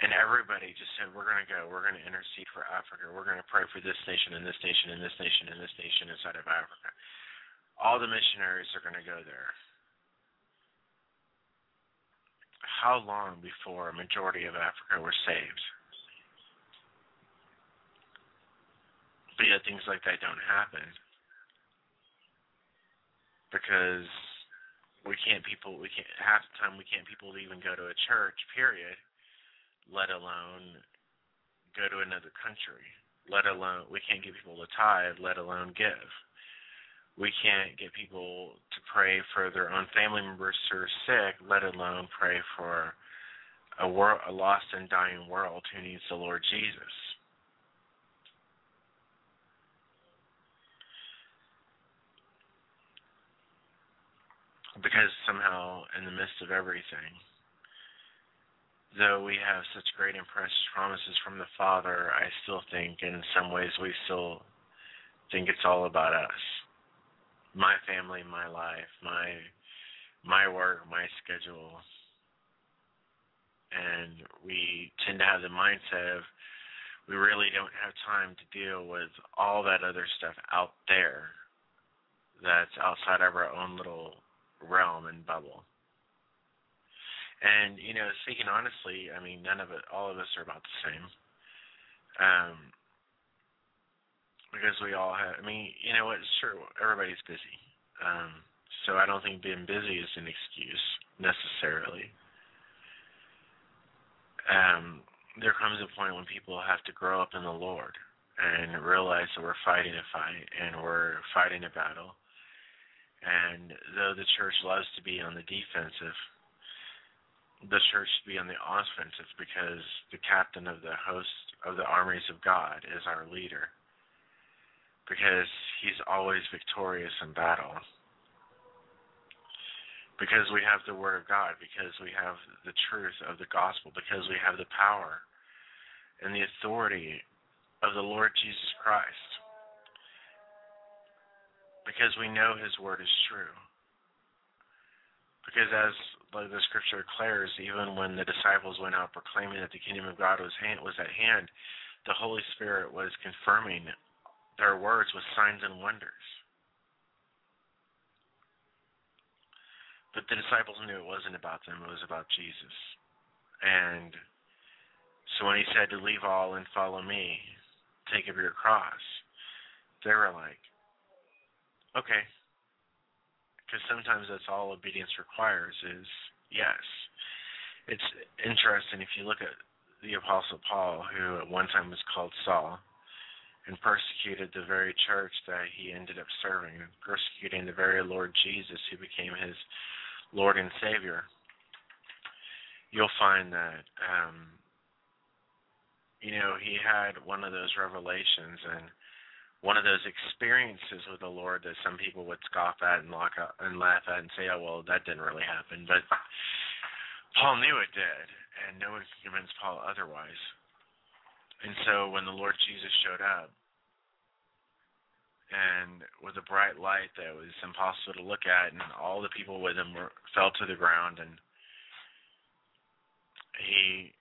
And everybody just said, We're going to go. We're going to intercede for Africa. We're going to pray for this nation and this nation and this nation and this nation inside of Africa. All the missionaries are going to go there. How long before a majority of Africa were saved? But yet things like that don't happen because we can't people we can't half the time we can't people even go to a church period let alone go to another country let alone we can't get people to tithe let alone give. We can't get people to pray for their own family members who are sick let alone pray for a world a lost and dying world who needs the lord jesus because somehow in the midst of everything, though we have such great and precious promises from the Father, I still think in some ways we still think it's all about us. My family, my life, my my work, my schedule. And we tend to have the mindset of we really don't have time to deal with all that other stuff out there that's outside of our own little realm and bubble. And you know, speaking honestly, I mean, none of it, all of us are about the same. Um, because we all have. I mean, you know what? Sure, everybody's busy. Um, so I don't think being busy is an excuse necessarily. Um, there comes a point when people have to grow up in the Lord and realize that we're fighting a fight and we're fighting a battle and though the church loves to be on the defensive, the church should be on the offensive because the captain of the host of the armies of God is our leader. Because he's always victorious in battle. Because we have the Word of God, because we have the truth of the gospel, because we have the power and the authority of the Lord Jesus Christ because we know His word is true. Because as like the scripture declares, even when the disciples went out proclaiming that the kingdom of God was hand, was at hand, the Holy Spirit was confirming their words with signs and wonders. But the disciples knew it wasn't about them, it was about Jesus. And so when he said to leave all and follow me, take up your cross, they were like, Okay. Because sometimes that's all obedience requires is yes. It's interesting if you look at the Apostle Paul, who at one time was called Saul, and persecuted the very church that he ended up serving, persecuting the very Lord Jesus who became his Lord and Savior. You'll find that um, you know he had one of those revelations and one of those experiences with the Lord that some people would scoff at and lock up and laugh at and say, "Oh, well, that didn't really happen." But Paul knew it did, and no one could convince Paul otherwise. And so, when the Lord Jesus showed up, and with a bright light that was impossible to look at, and all the people with him were fell to the ground, and he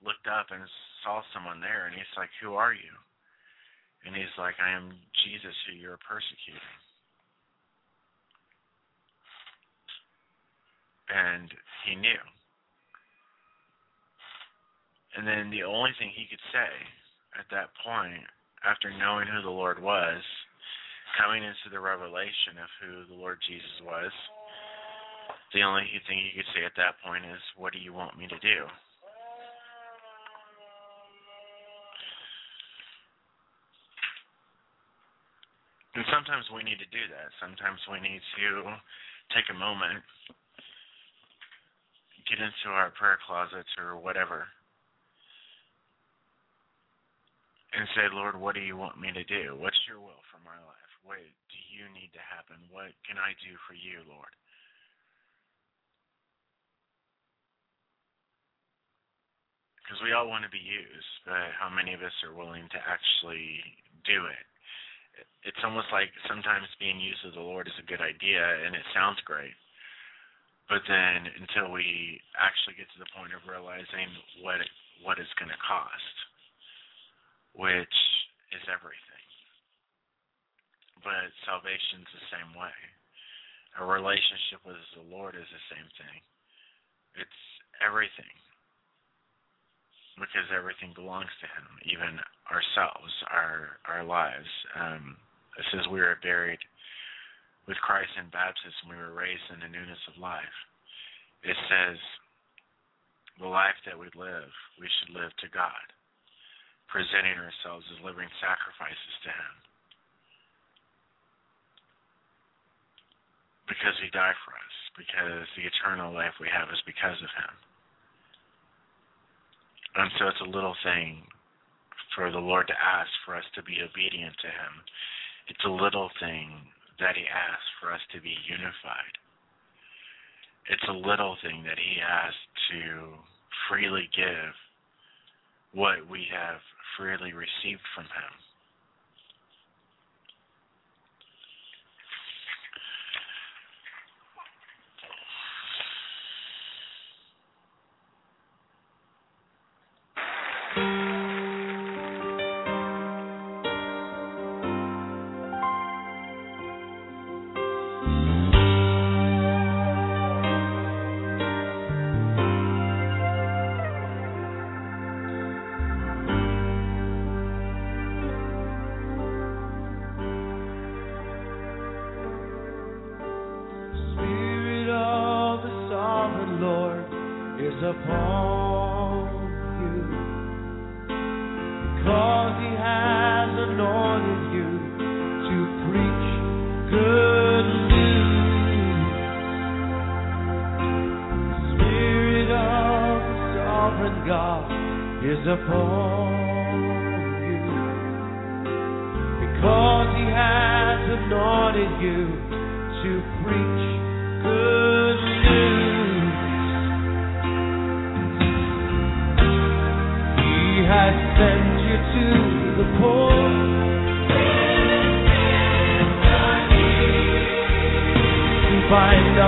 looked up and saw someone there, and he's like, "Who are you?" And he's like, I am Jesus who you're persecuting. And he knew. And then the only thing he could say at that point, after knowing who the Lord was, coming into the revelation of who the Lord Jesus was, the only thing he could say at that point is, What do you want me to do? And sometimes we need to do that. Sometimes we need to take a moment, get into our prayer closets or whatever, and say, Lord, what do you want me to do? What's your will for my life? What do you need to happen? What can I do for you, Lord? Because we all want to be used, but how many of us are willing to actually do it? It's almost like sometimes being used of the Lord is a good idea and it sounds great. But then until we actually get to the point of realizing what it, what it's going to cost, which is everything. But salvation's the same way. A relationship with the Lord is the same thing. It's everything because everything belongs to Him, even ourselves, our our lives. Um, it says we were buried with Christ in baptism. We were raised in the newness of life. It says the life that we live, we should live to God, presenting ourselves as living sacrifices to Him. Because He died for us, because the eternal life we have is because of Him. And so it's a little thing for the Lord to ask for us to be obedient to Him. It's a little thing that He asks for us to be unified. It's a little thing that He asks to freely give what we have freely received from Him.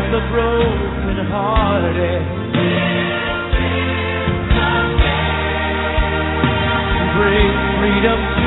Up the broken hearted. Bring freedom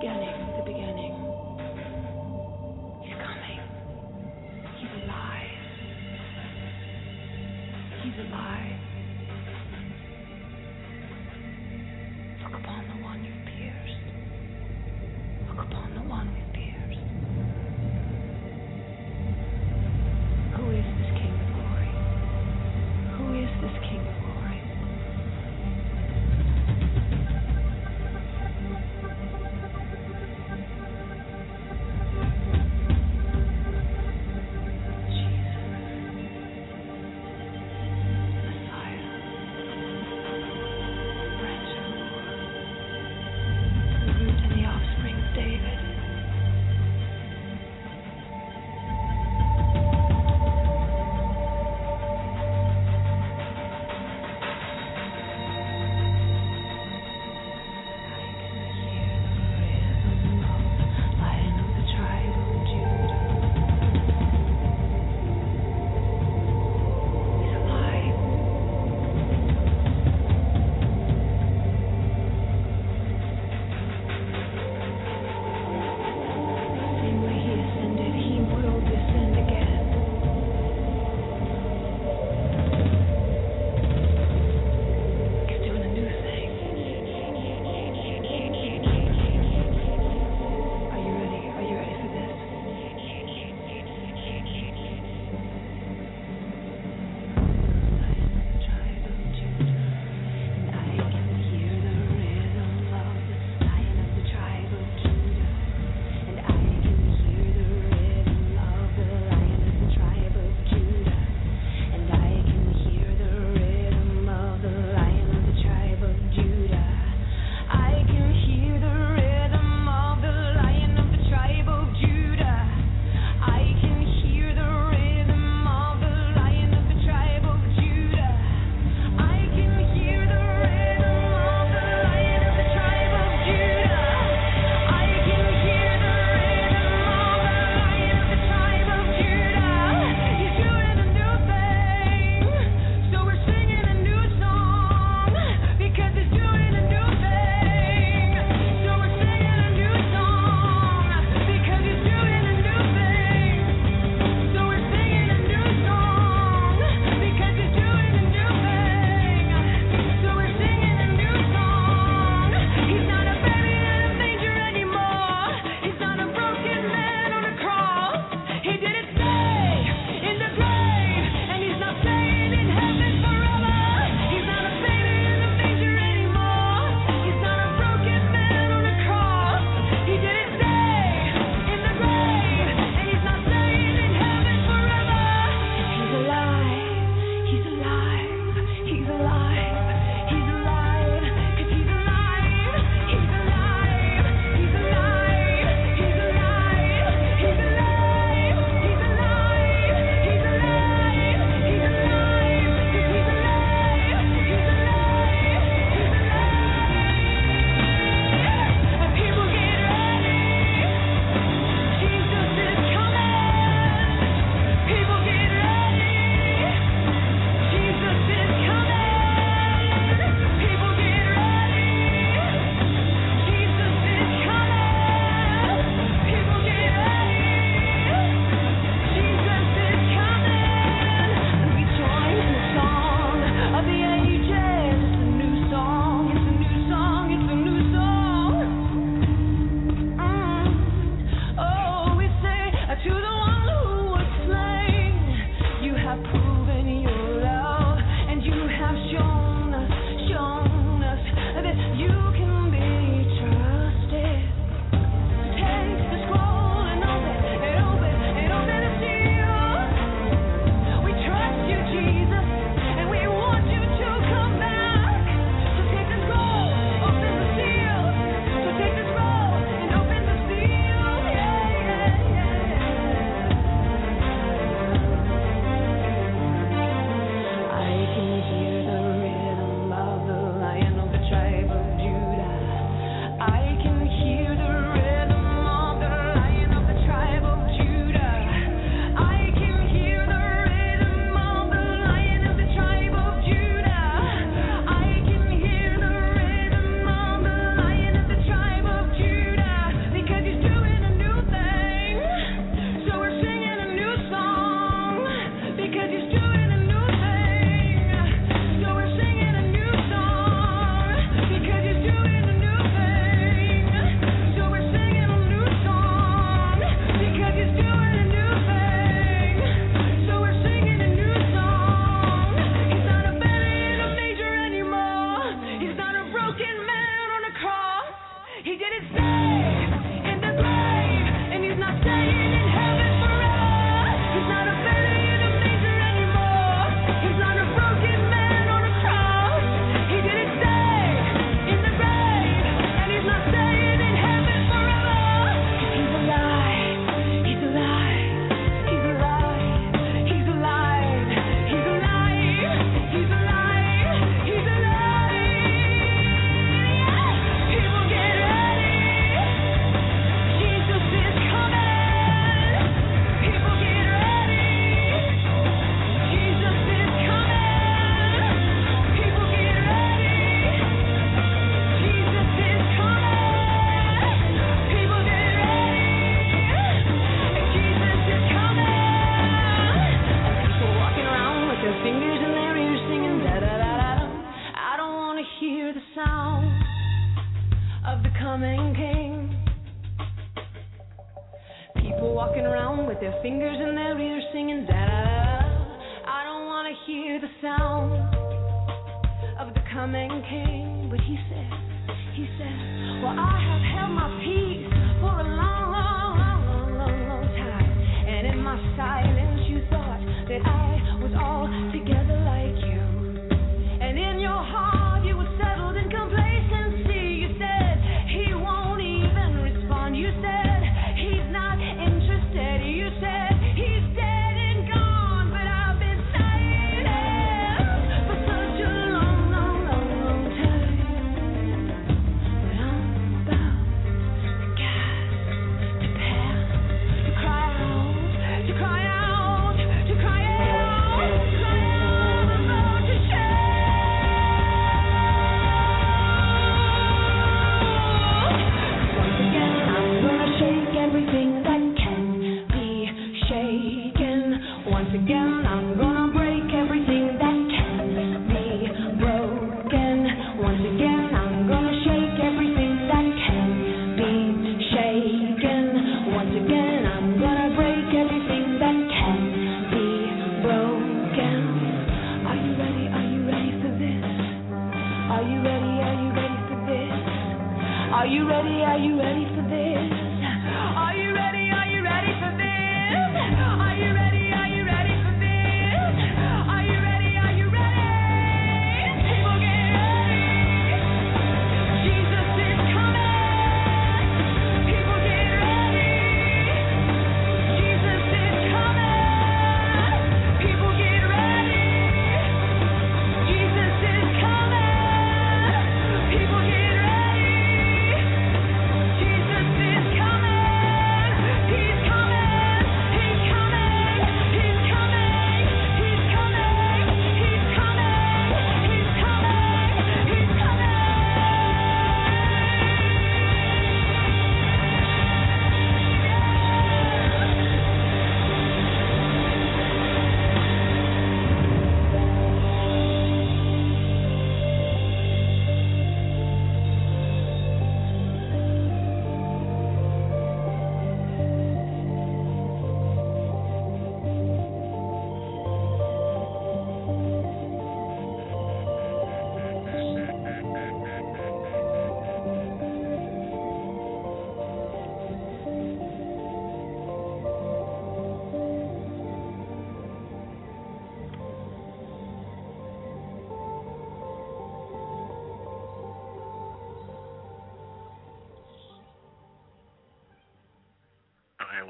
beginning.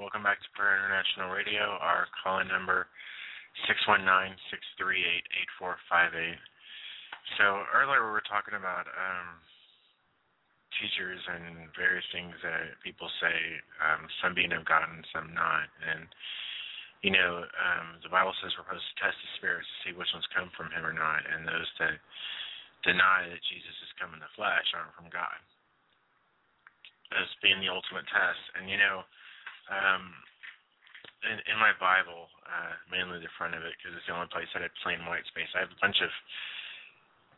Welcome back to Prayer International Radio. Our call-in number six one nine six three eight eight four five eight. So earlier we were talking about um, teachers and various things that people say, um, some being of God and some not. And you know, um, the Bible says we're supposed to test the spirits to see which ones come from Him or not, and those that deny that Jesus has come in the flesh aren't from God. As being the ultimate test, and you know, um, in, in my Bible, uh, mainly the front of it, because it's the only place that had plain white space. I have a bunch of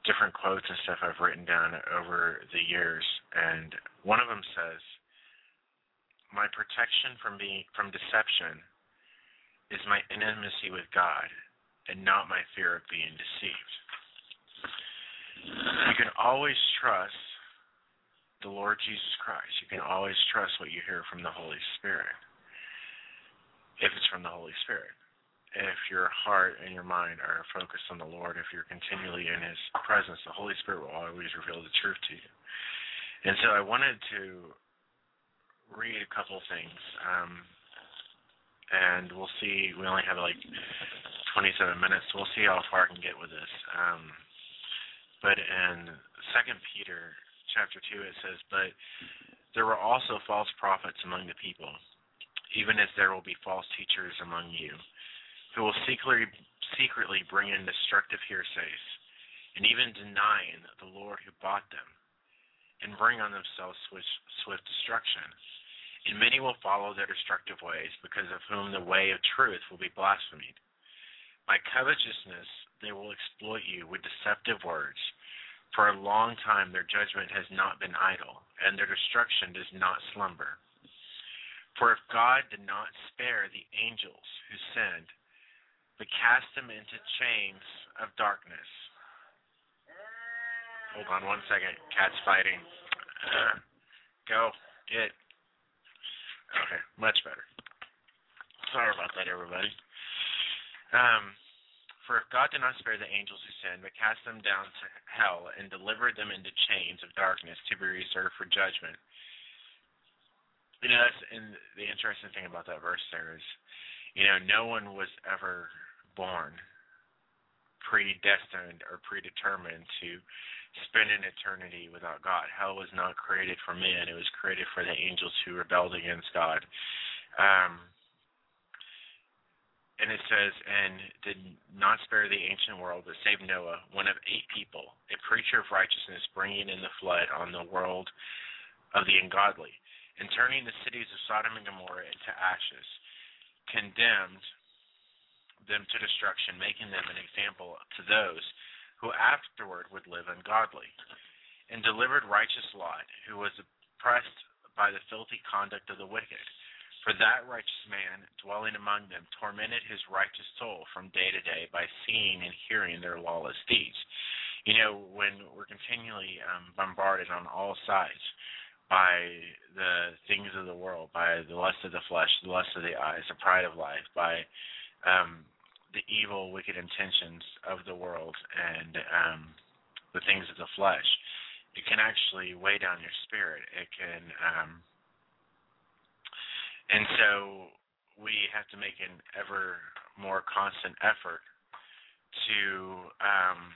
different quotes and stuff I've written down over the years, and one of them says, "My protection from being from deception is my intimacy with God, and not my fear of being deceived." You can always trust the Lord Jesus Christ. You can always trust what you hear from the Holy Spirit. If it's from the Holy Spirit. If your heart and your mind are focused on the Lord, if you're continually in His presence, the Holy Spirit will always reveal the truth to you. And so I wanted to read a couple things. Um, and we'll see. We only have like 27 minutes, so we'll see how far I can get with this. Um, but in Second Peter chapter two, it says, "But there were also false prophets among the people, even as there will be false teachers among you, who will secretly secretly bring in destructive heresies, and even denying the Lord who bought them, and bring on themselves swift, swift destruction." And many will follow their destructive ways, because of whom the way of truth will be blasphemed. By covetousness they will exploit you with deceptive words. For a long time their judgment has not been idle, and their destruction does not slumber. For if God did not spare the angels who sinned, but cast them into chains of darkness. Hold on one second. Cat's fighting. Uh, go. Get. Okay, much better. Sorry about that, everybody. Um, for if God did not spare the angels who sinned, but cast them down to hell and delivered them into chains of darkness to be reserved for judgment. You know, that's and the interesting thing about that verse there is, you know, no one was ever born predestined or predetermined to spend an eternity without God. Hell was not created for men; it was created for the angels who rebelled against God. Um, and it says, and did not spare the ancient world, but saved Noah, one of eight people, a preacher of righteousness, bringing in the flood on the world of the ungodly, and turning the cities of Sodom and Gomorrah into ashes, condemned them to destruction, making them an example to those who afterward would live ungodly, and delivered righteous Lot, who was oppressed by the filthy conduct of the wicked. For that righteous man, dwelling among them, tormented his righteous soul from day to day by seeing and hearing their lawless deeds. You know, when we're continually um, bombarded on all sides by the things of the world, by the lust of the flesh, the lust of the eyes, the pride of life, by um, the evil, wicked intentions of the world and um, the things of the flesh, it can actually weigh down your spirit. It can um, and so we have to make an ever more constant effort to um,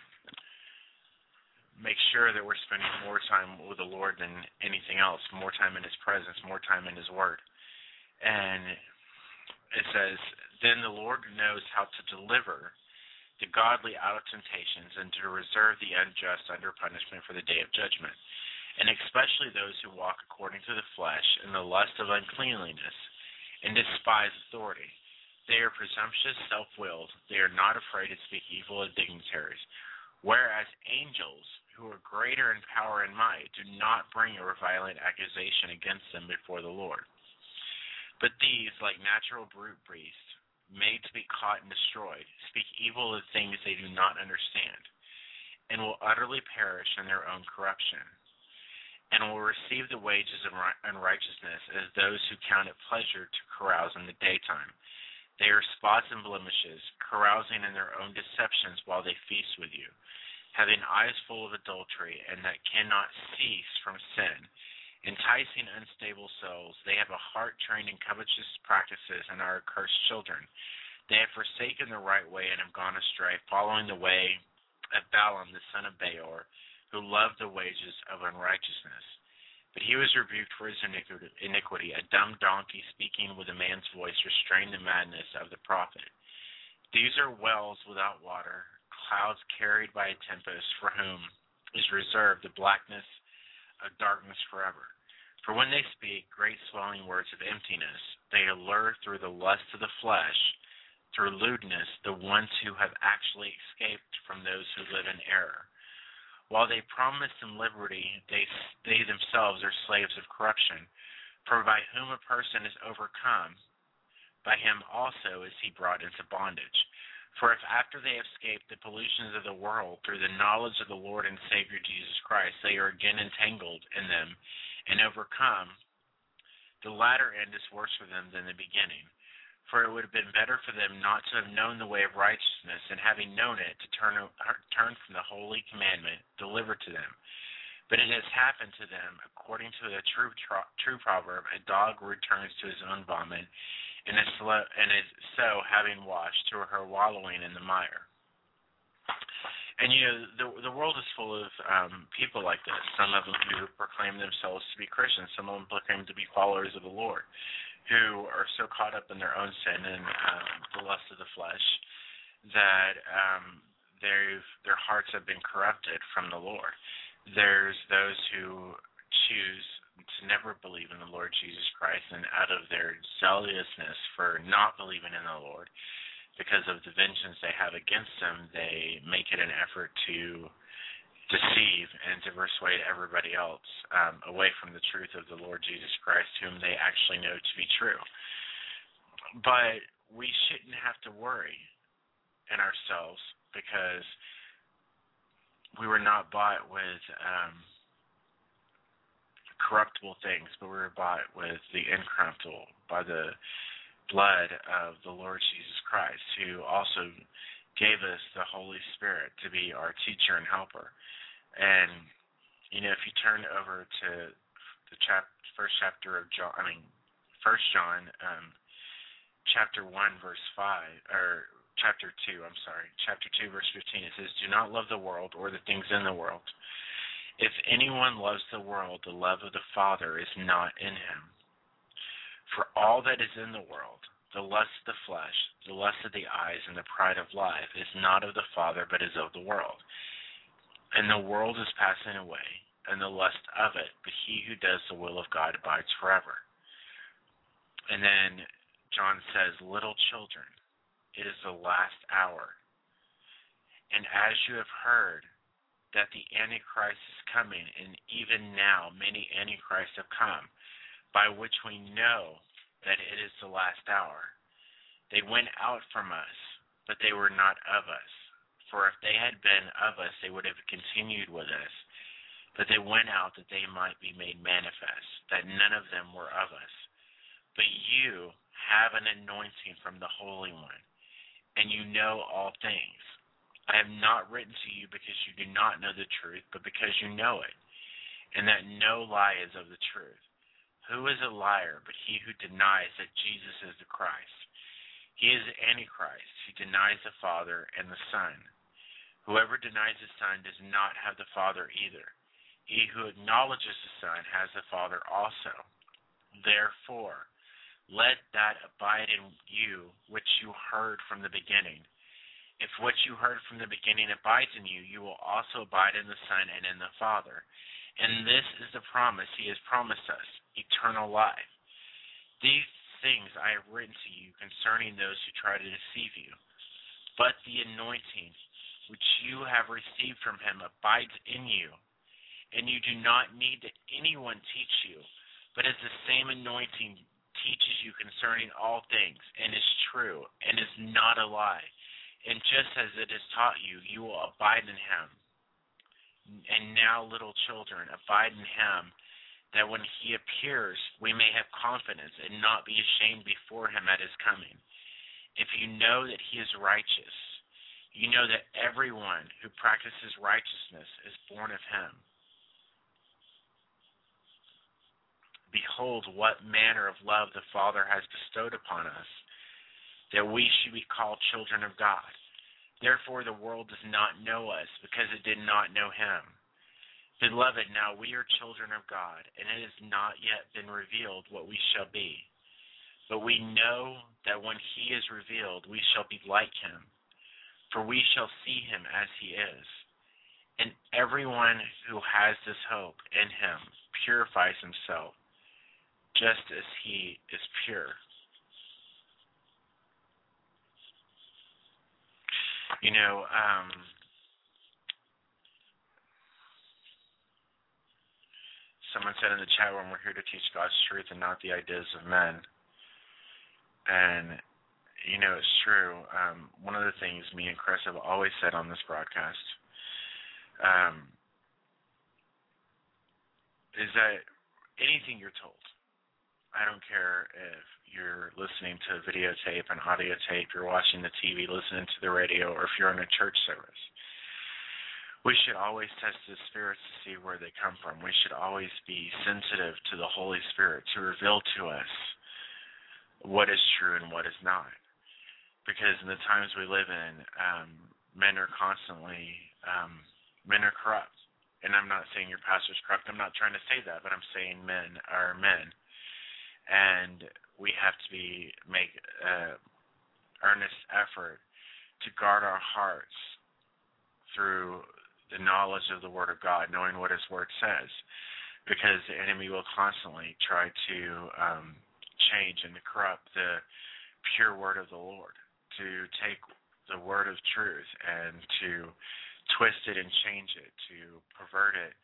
make sure that we're spending more time with the Lord than anything else, more time in His presence, more time in His Word. And it says, Then the Lord knows how to deliver the godly out of temptations and to reserve the unjust under punishment for the day of judgment and especially those who walk according to the flesh in the lust of uncleanliness and despise authority. They are presumptuous, self willed. They are not afraid to speak evil of dignitaries. Whereas angels, who are greater in power and might, do not bring a violent accusation against them before the Lord. But these, like natural brute beasts, made to be caught and destroyed, speak evil of things they do not understand, and will utterly perish in their own corruption and will receive the wages of unrighteousness as those who count it pleasure to carouse in the daytime. They are spots and blemishes, carousing in their own deceptions while they feast with you, having eyes full of adultery, and that cannot cease from sin. Enticing unstable souls, they have a heart trained in covetous practices and are accursed children. They have forsaken the right way and have gone astray, following the way of Balaam the son of Beor who loved the wages of unrighteousness. But he was rebuked for his iniquity. A dumb donkey speaking with a man's voice restrained the madness of the prophet. These are wells without water, clouds carried by a tempest, for whom is reserved the blackness of darkness forever. For when they speak great swelling words of emptiness, they allure through the lust of the flesh, through lewdness, the ones who have actually escaped from those who live in error. While they promise them liberty, they, they themselves are slaves of corruption. For by whom a person is overcome, by him also is he brought into bondage. For if after they have escaped the pollutions of the world through the knowledge of the Lord and Savior Jesus Christ, they are again entangled in them and overcome, the latter end is worse for them than the beginning. For it would have been better for them not to have known the way of righteousness, and having known it, to turn, turn from the holy commandment delivered to them. But it has happened to them, according to the true true proverb, a dog returns to his own vomit, and is, slow, and is so, having washed, to her wallowing in the mire. And you know the the world is full of um, people like this. Some of them who proclaim themselves to be Christians. Some of them proclaim to be followers of the Lord who are so caught up in their own sin and um, the lust of the flesh that um, they've their hearts have been corrupted from the Lord. There's those who choose to never believe in the Lord Jesus Christ, and out of their zealousness for not believing in the Lord, because of the vengeance they have against them, they make it an effort to deceive and to persuade everybody else um, away from the truth of the Lord Jesus Christ, whom they actually know to be true. But we shouldn't have to worry in ourselves because we were not bought with um, corruptible things, but we were bought with the incorruptible by the blood of the Lord Jesus Christ, who also gave us the Holy Spirit to be our teacher and helper. And you know, if you turn over to the chap first chapter of John, I mean, First John, um, chapter one, verse five, or chapter two, I'm sorry, chapter two, verse fifteen, it says, "Do not love the world or the things in the world. If anyone loves the world, the love of the Father is not in him. For all that is in the world, the lust of the flesh, the lust of the eyes, and the pride of life, is not of the Father, but is of the world." And the world is passing away, and the lust of it, but he who does the will of God abides forever. And then John says, Little children, it is the last hour. And as you have heard that the Antichrist is coming, and even now many Antichrists have come, by which we know that it is the last hour. They went out from us, but they were not of us. For if they had been of us, they would have continued with us. But they went out that they might be made manifest, that none of them were of us. But you have an anointing from the Holy One, and you know all things. I have not written to you because you do not know the truth, but because you know it, and that no lie is of the truth. Who is a liar but he who denies that Jesus is the Christ? He is the Antichrist, who denies the Father and the Son. Whoever denies the Son does not have the Father either. He who acknowledges the Son has the Father also. Therefore, let that abide in you which you heard from the beginning. If what you heard from the beginning abides in you, you will also abide in the Son and in the Father. And this is the promise he has promised us eternal life. These things I have written to you concerning those who try to deceive you. But the anointing which you have received from him abides in you, and you do not need that anyone teach you, but as the same anointing teaches you concerning all things, and is true, and is not a lie. And just as it has taught you, you will abide in him. And now, little children, abide in him, that when he appears, we may have confidence and not be ashamed before him at his coming. If you know that he is righteous, you know that everyone who practices righteousness is born of him. Behold, what manner of love the Father has bestowed upon us, that we should be called children of God. Therefore, the world does not know us, because it did not know him. Beloved, now we are children of God, and it has not yet been revealed what we shall be. But we know that when he is revealed, we shall be like him for we shall see him as he is. And everyone who has this hope in him purifies himself just as he is pure. You know, um, someone said in the chat room, we're here to teach God's truth and not the ideas of men. And you know, it's true. Um, one of the things me and Chris have always said on this broadcast um, is that anything you're told, I don't care if you're listening to a videotape, an audio tape, you're watching the TV, listening to the radio, or if you're in a church service. We should always test the spirits to see where they come from. We should always be sensitive to the Holy Spirit to reveal to us what is true and what is not because in the times we live in, um, men are constantly um, men are corrupt. And I'm not saying your pastor's corrupt. I'm not trying to say that, but I'm saying men are men, and we have to be make uh, earnest effort to guard our hearts through the knowledge of the Word of God, knowing what His Word says, because the enemy will constantly try to um, change and corrupt the pure Word of the Lord to take the word of truth and to twist it and change it, to pervert it,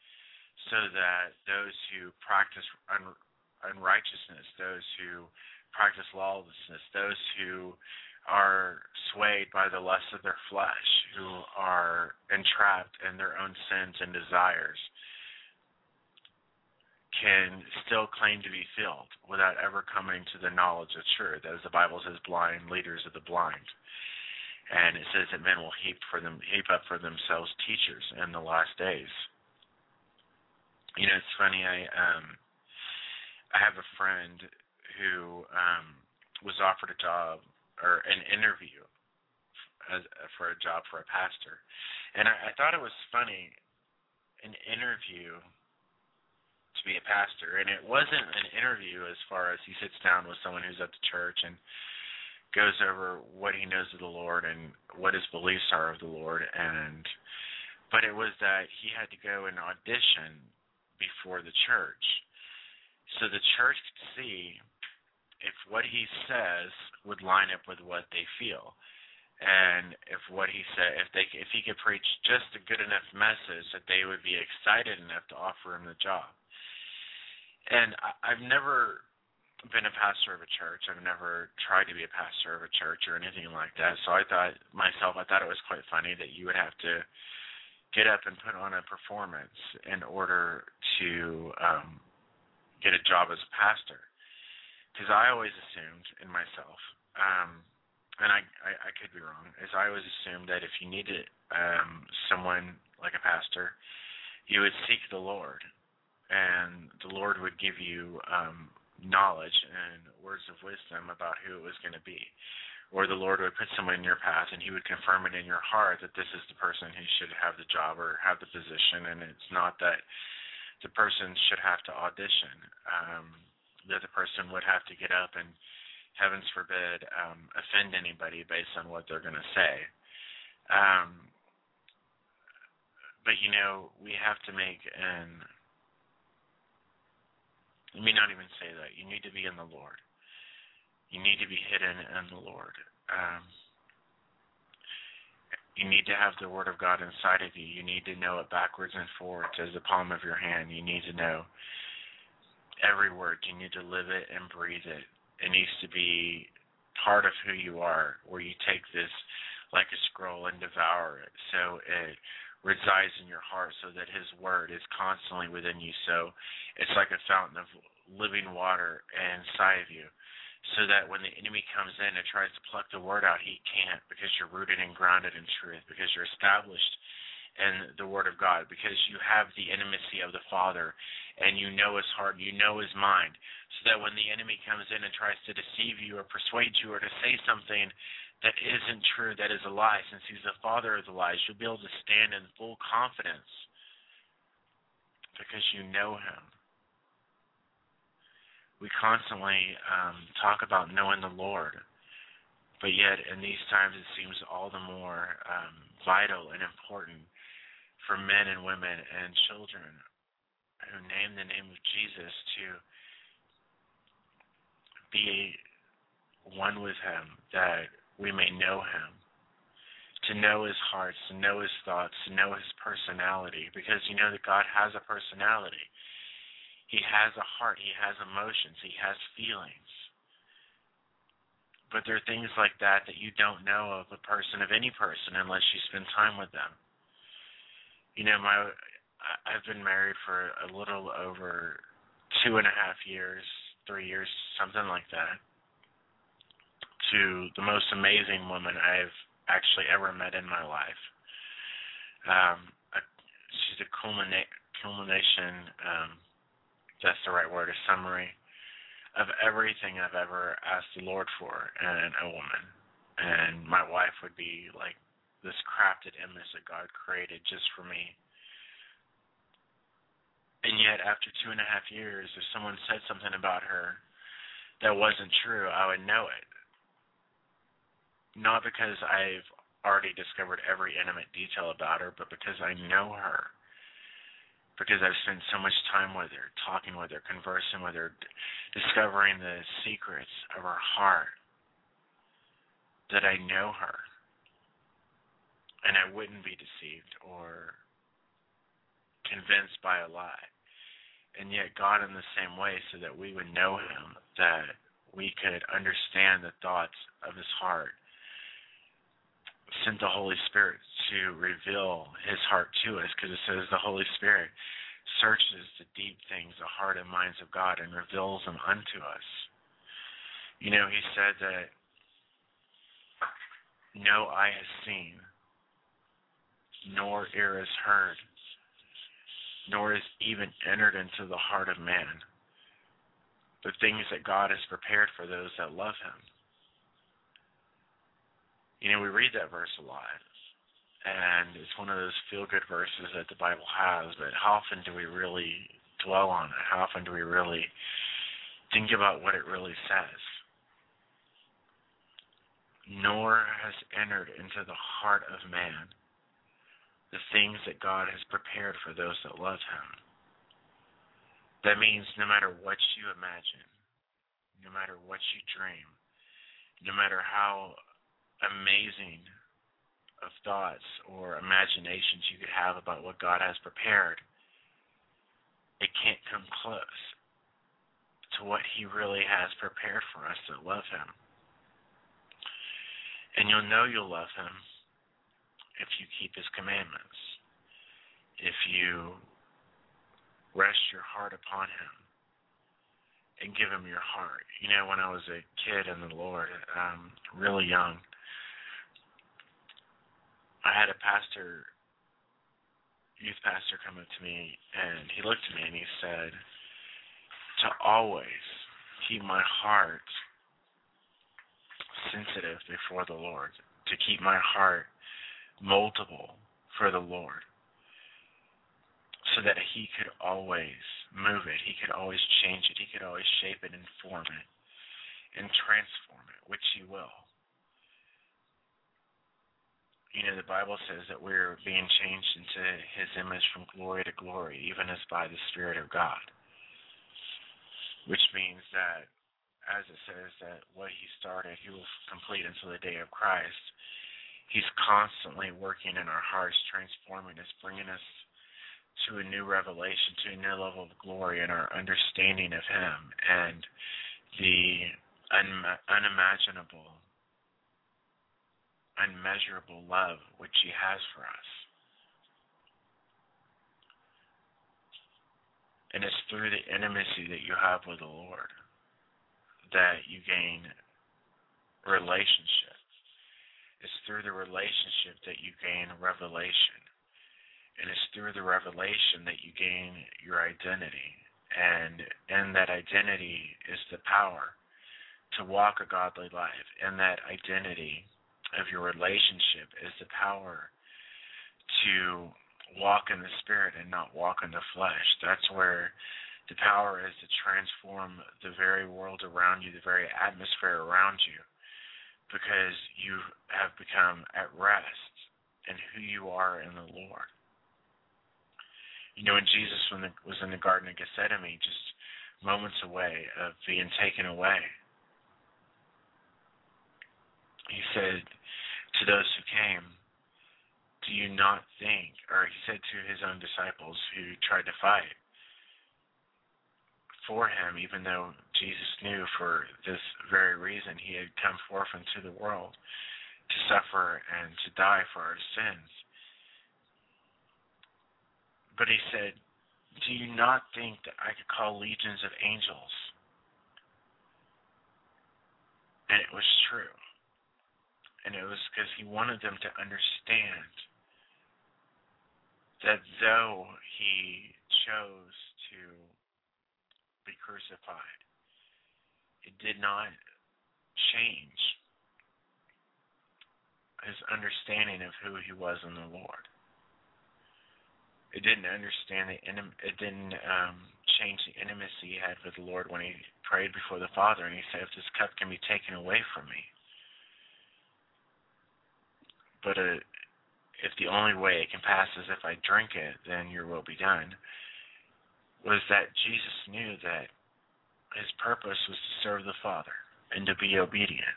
so that those who practice un- unrighteousness, those who practice lawlessness, those who are swayed by the lust of their flesh, who are entrapped in their own sins and desires, can still claim to be filled without ever coming to the knowledge of truth, as the Bible says, blind leaders of the blind. And it says that men will heap for them heap up for themselves teachers in the last days. You know, it's funny. I um, I have a friend who um, was offered a job or an interview as for a job for a pastor, and I, I thought it was funny an interview to be a pastor, and it wasn't an interview as far as he sits down with someone who's at the church and goes over what he knows of the Lord and what his beliefs are of the Lord, and but it was that he had to go and audition before the church. So the church could see if what he says would line up with what they feel. And if what he said, if they, if he could preach just a good enough message that they would be excited enough to offer him the job. And I, I've never been a pastor of a church. I've never tried to be a pastor of a church or anything like that. So I thought myself, I thought it was quite funny that you would have to get up and put on a performance in order to um, get a job as a pastor. Because I always assumed in myself, um, and I, I I could be wrong, is I always assumed that if you needed um, someone like a pastor, you would seek the Lord, and the Lord would give you um, knowledge and words of wisdom about who it was going to be or the Lord would put someone in your path and He would confirm it in your heart that this is the person who should have the job or have the position, and it's not that the person should have to audition, um, that the person would have to get up and, heavens forbid, um, offend anybody based on what they're going to say. Um, but you know, we have to make an. Let me not even say that. You need to be in the Lord you need to be hidden in the Lord. Um, you need to have the Word of God inside of you. You need to know it backwards and forwards as the palm of your hand. You need to know every word. You need to live it and breathe it. It needs to be part of who you are, where you take this like a scroll and devour it. So it resides in your heart so that his word is constantly within you. So it's like a fountain of living water inside of you so that when the enemy comes in and tries to pluck the word out, he can't because you're rooted and grounded in truth, because you're established in the word of God, because you have the intimacy of the Father and you know his heart, you know his mind, so that when the enemy comes in and tries to deceive you or persuade you or to say something that isn't true, that is a lie, since he's the father of the lies, you'll be able to stand in full confidence because you know him. We constantly um, talk about knowing the Lord, but yet in these times it seems all the more um, vital and important for men and women and children who name the name of Jesus to be one with Him, that we may know Him, to know His heart, to know His thoughts, to know His personality, because you know that God has a personality. He has a heart, he has emotions, he has feelings. But there are things like that that you don't know of a person, of any person, unless you spend time with them. You know, my I've been married for a little over two and a half years, three years, something like that, to the most amazing woman I've actually ever met in my life. Um, a, she's a culmina- culmination um, that's the right word, a summary of everything I've ever asked the Lord for in a woman. And my wife would be like this crafted image that God created just for me. And yet, after two and a half years, if someone said something about her that wasn't true, I would know it. Not because I've already discovered every intimate detail about her, but because I know her because I've spent so much time with her, talking with her, conversing with her, discovering the secrets of her heart, that I know her. and I wouldn't be deceived or convinced by a lie. And yet, God, in the same way, so that we would know Him, that we could understand the thoughts of His heart, sent the Holy Spirit to reveal His heart to us, because it says the Holy Spirit searches the deep things, the heart and minds of God, and reveals them unto us. You know, He said that no eye has seen, nor ear has heard, nor is even entered into the heart of man the things that God has prepared for those that love Him. You know, we read that verse a lot, and it's one of those feel good verses that the Bible has, but how often do we really dwell on it? How often do we really think about what it really says? Nor has entered into the heart of man the things that God has prepared for those that love Him. That means no matter what you imagine, no matter what you dream, no matter how amazing of thoughts or imaginations you could have about what God has prepared, it can't come close to what He really has prepared for us that love Him. And you'll know you'll love Him if you keep his commandments, if you rest your heart upon him and give him your heart. You know, when I was a kid in the Lord, um, really young, I had a pastor, youth pastor, come up to me and he looked at me and he said, To always keep my heart sensitive before the Lord, to keep my heart moldable for the Lord so that he could always move it, he could always change it, he could always shape it and form it and transform it, which he will. You know, the Bible says that we're being changed into his image from glory to glory, even as by the Spirit of God. Which means that, as it says, that what he started, he will complete until the day of Christ He's constantly working in our hearts, transforming us, bringing us to a new revelation, to a new level of glory in our understanding of Him and the un- unimaginable, unmeasurable love which He has for us. And it's through the intimacy that you have with the Lord that you gain relationship it's through the relationship that you gain revelation. And it's through the revelation that you gain your identity. And in that identity is the power to walk a godly life. And that identity of your relationship is the power to walk in the spirit and not walk in the flesh. That's where the power is to transform the very world around you, the very atmosphere around you because you have become at rest in who you are in the Lord. You know, when Jesus was in the Garden of Gethsemane, just moments away of being taken away, he said to those who came, Do you not think, or he said to his own disciples who tried to fight, for him, even though Jesus knew for this very reason he had come forth into the world to suffer and to die for our sins. But he said, Do you not think that I could call legions of angels? And it was true. And it was because he wanted them to understand that though he chose to be crucified. It did not change his understanding of who he was in the Lord. It didn't understand the it didn't um, change the intimacy he had with the Lord when he prayed before the Father and he said, "If this cup can be taken away from me, but uh, if the only way it can pass is if I drink it, then your will be done." was that Jesus knew that his purpose was to serve the Father and to be obedient.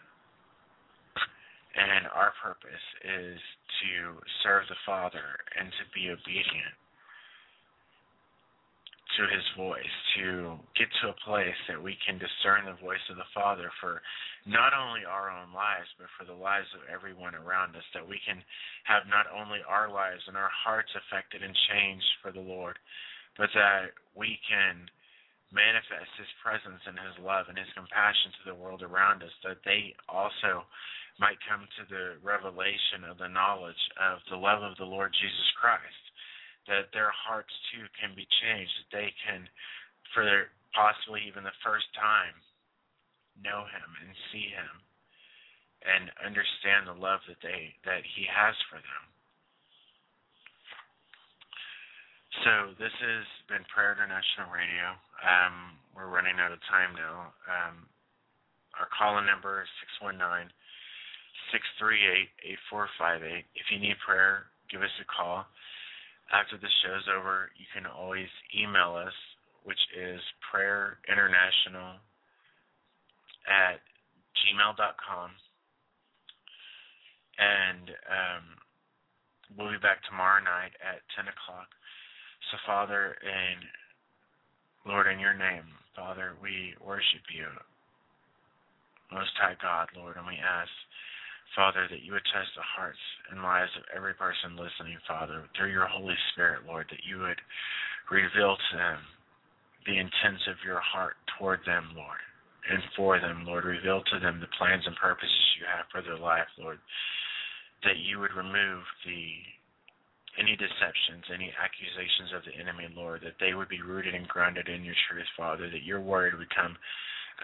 And our purpose is to serve the Father and to be obedient to his voice, to get to a place that we can discern the voice of the Father for not only our own lives, but for the lives of everyone around us, that we can have not only our lives and our hearts affected and changed for the Lord, but that we can manifest his presence and his love and his compassion to the world around us, that they also might come to the revelation of the knowledge of the love of the Lord Jesus Christ that their hearts too can be changed, that they can, for their, possibly even the first time, know Him and see Him, and understand the love that they that He has for them. So this has been Prayer International Radio. Um, we're running out of time now. Um, our call-in number is six one nine six three eight eight four five eight. If you need prayer, give us a call after the show's over, you can always email us, which is prayerinternational at gmail.com. And um, we'll be back tomorrow night at 10 o'clock. So, Father, and Lord, in your name, Father, we worship you. Most High God, Lord, and we ask Father, that you would touch the hearts and lives of every person listening, Father, through your Holy Spirit, Lord, that you would reveal to them the intents of your heart toward them, Lord, and for them, Lord. Reveal to them the plans and purposes you have for their life, Lord. That you would remove the any deceptions, any accusations of the enemy, Lord, that they would be rooted and grounded in your truth, Father, that your word would become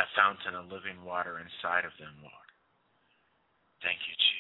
a fountain of living water inside of them, Lord. Thank you, Jesus.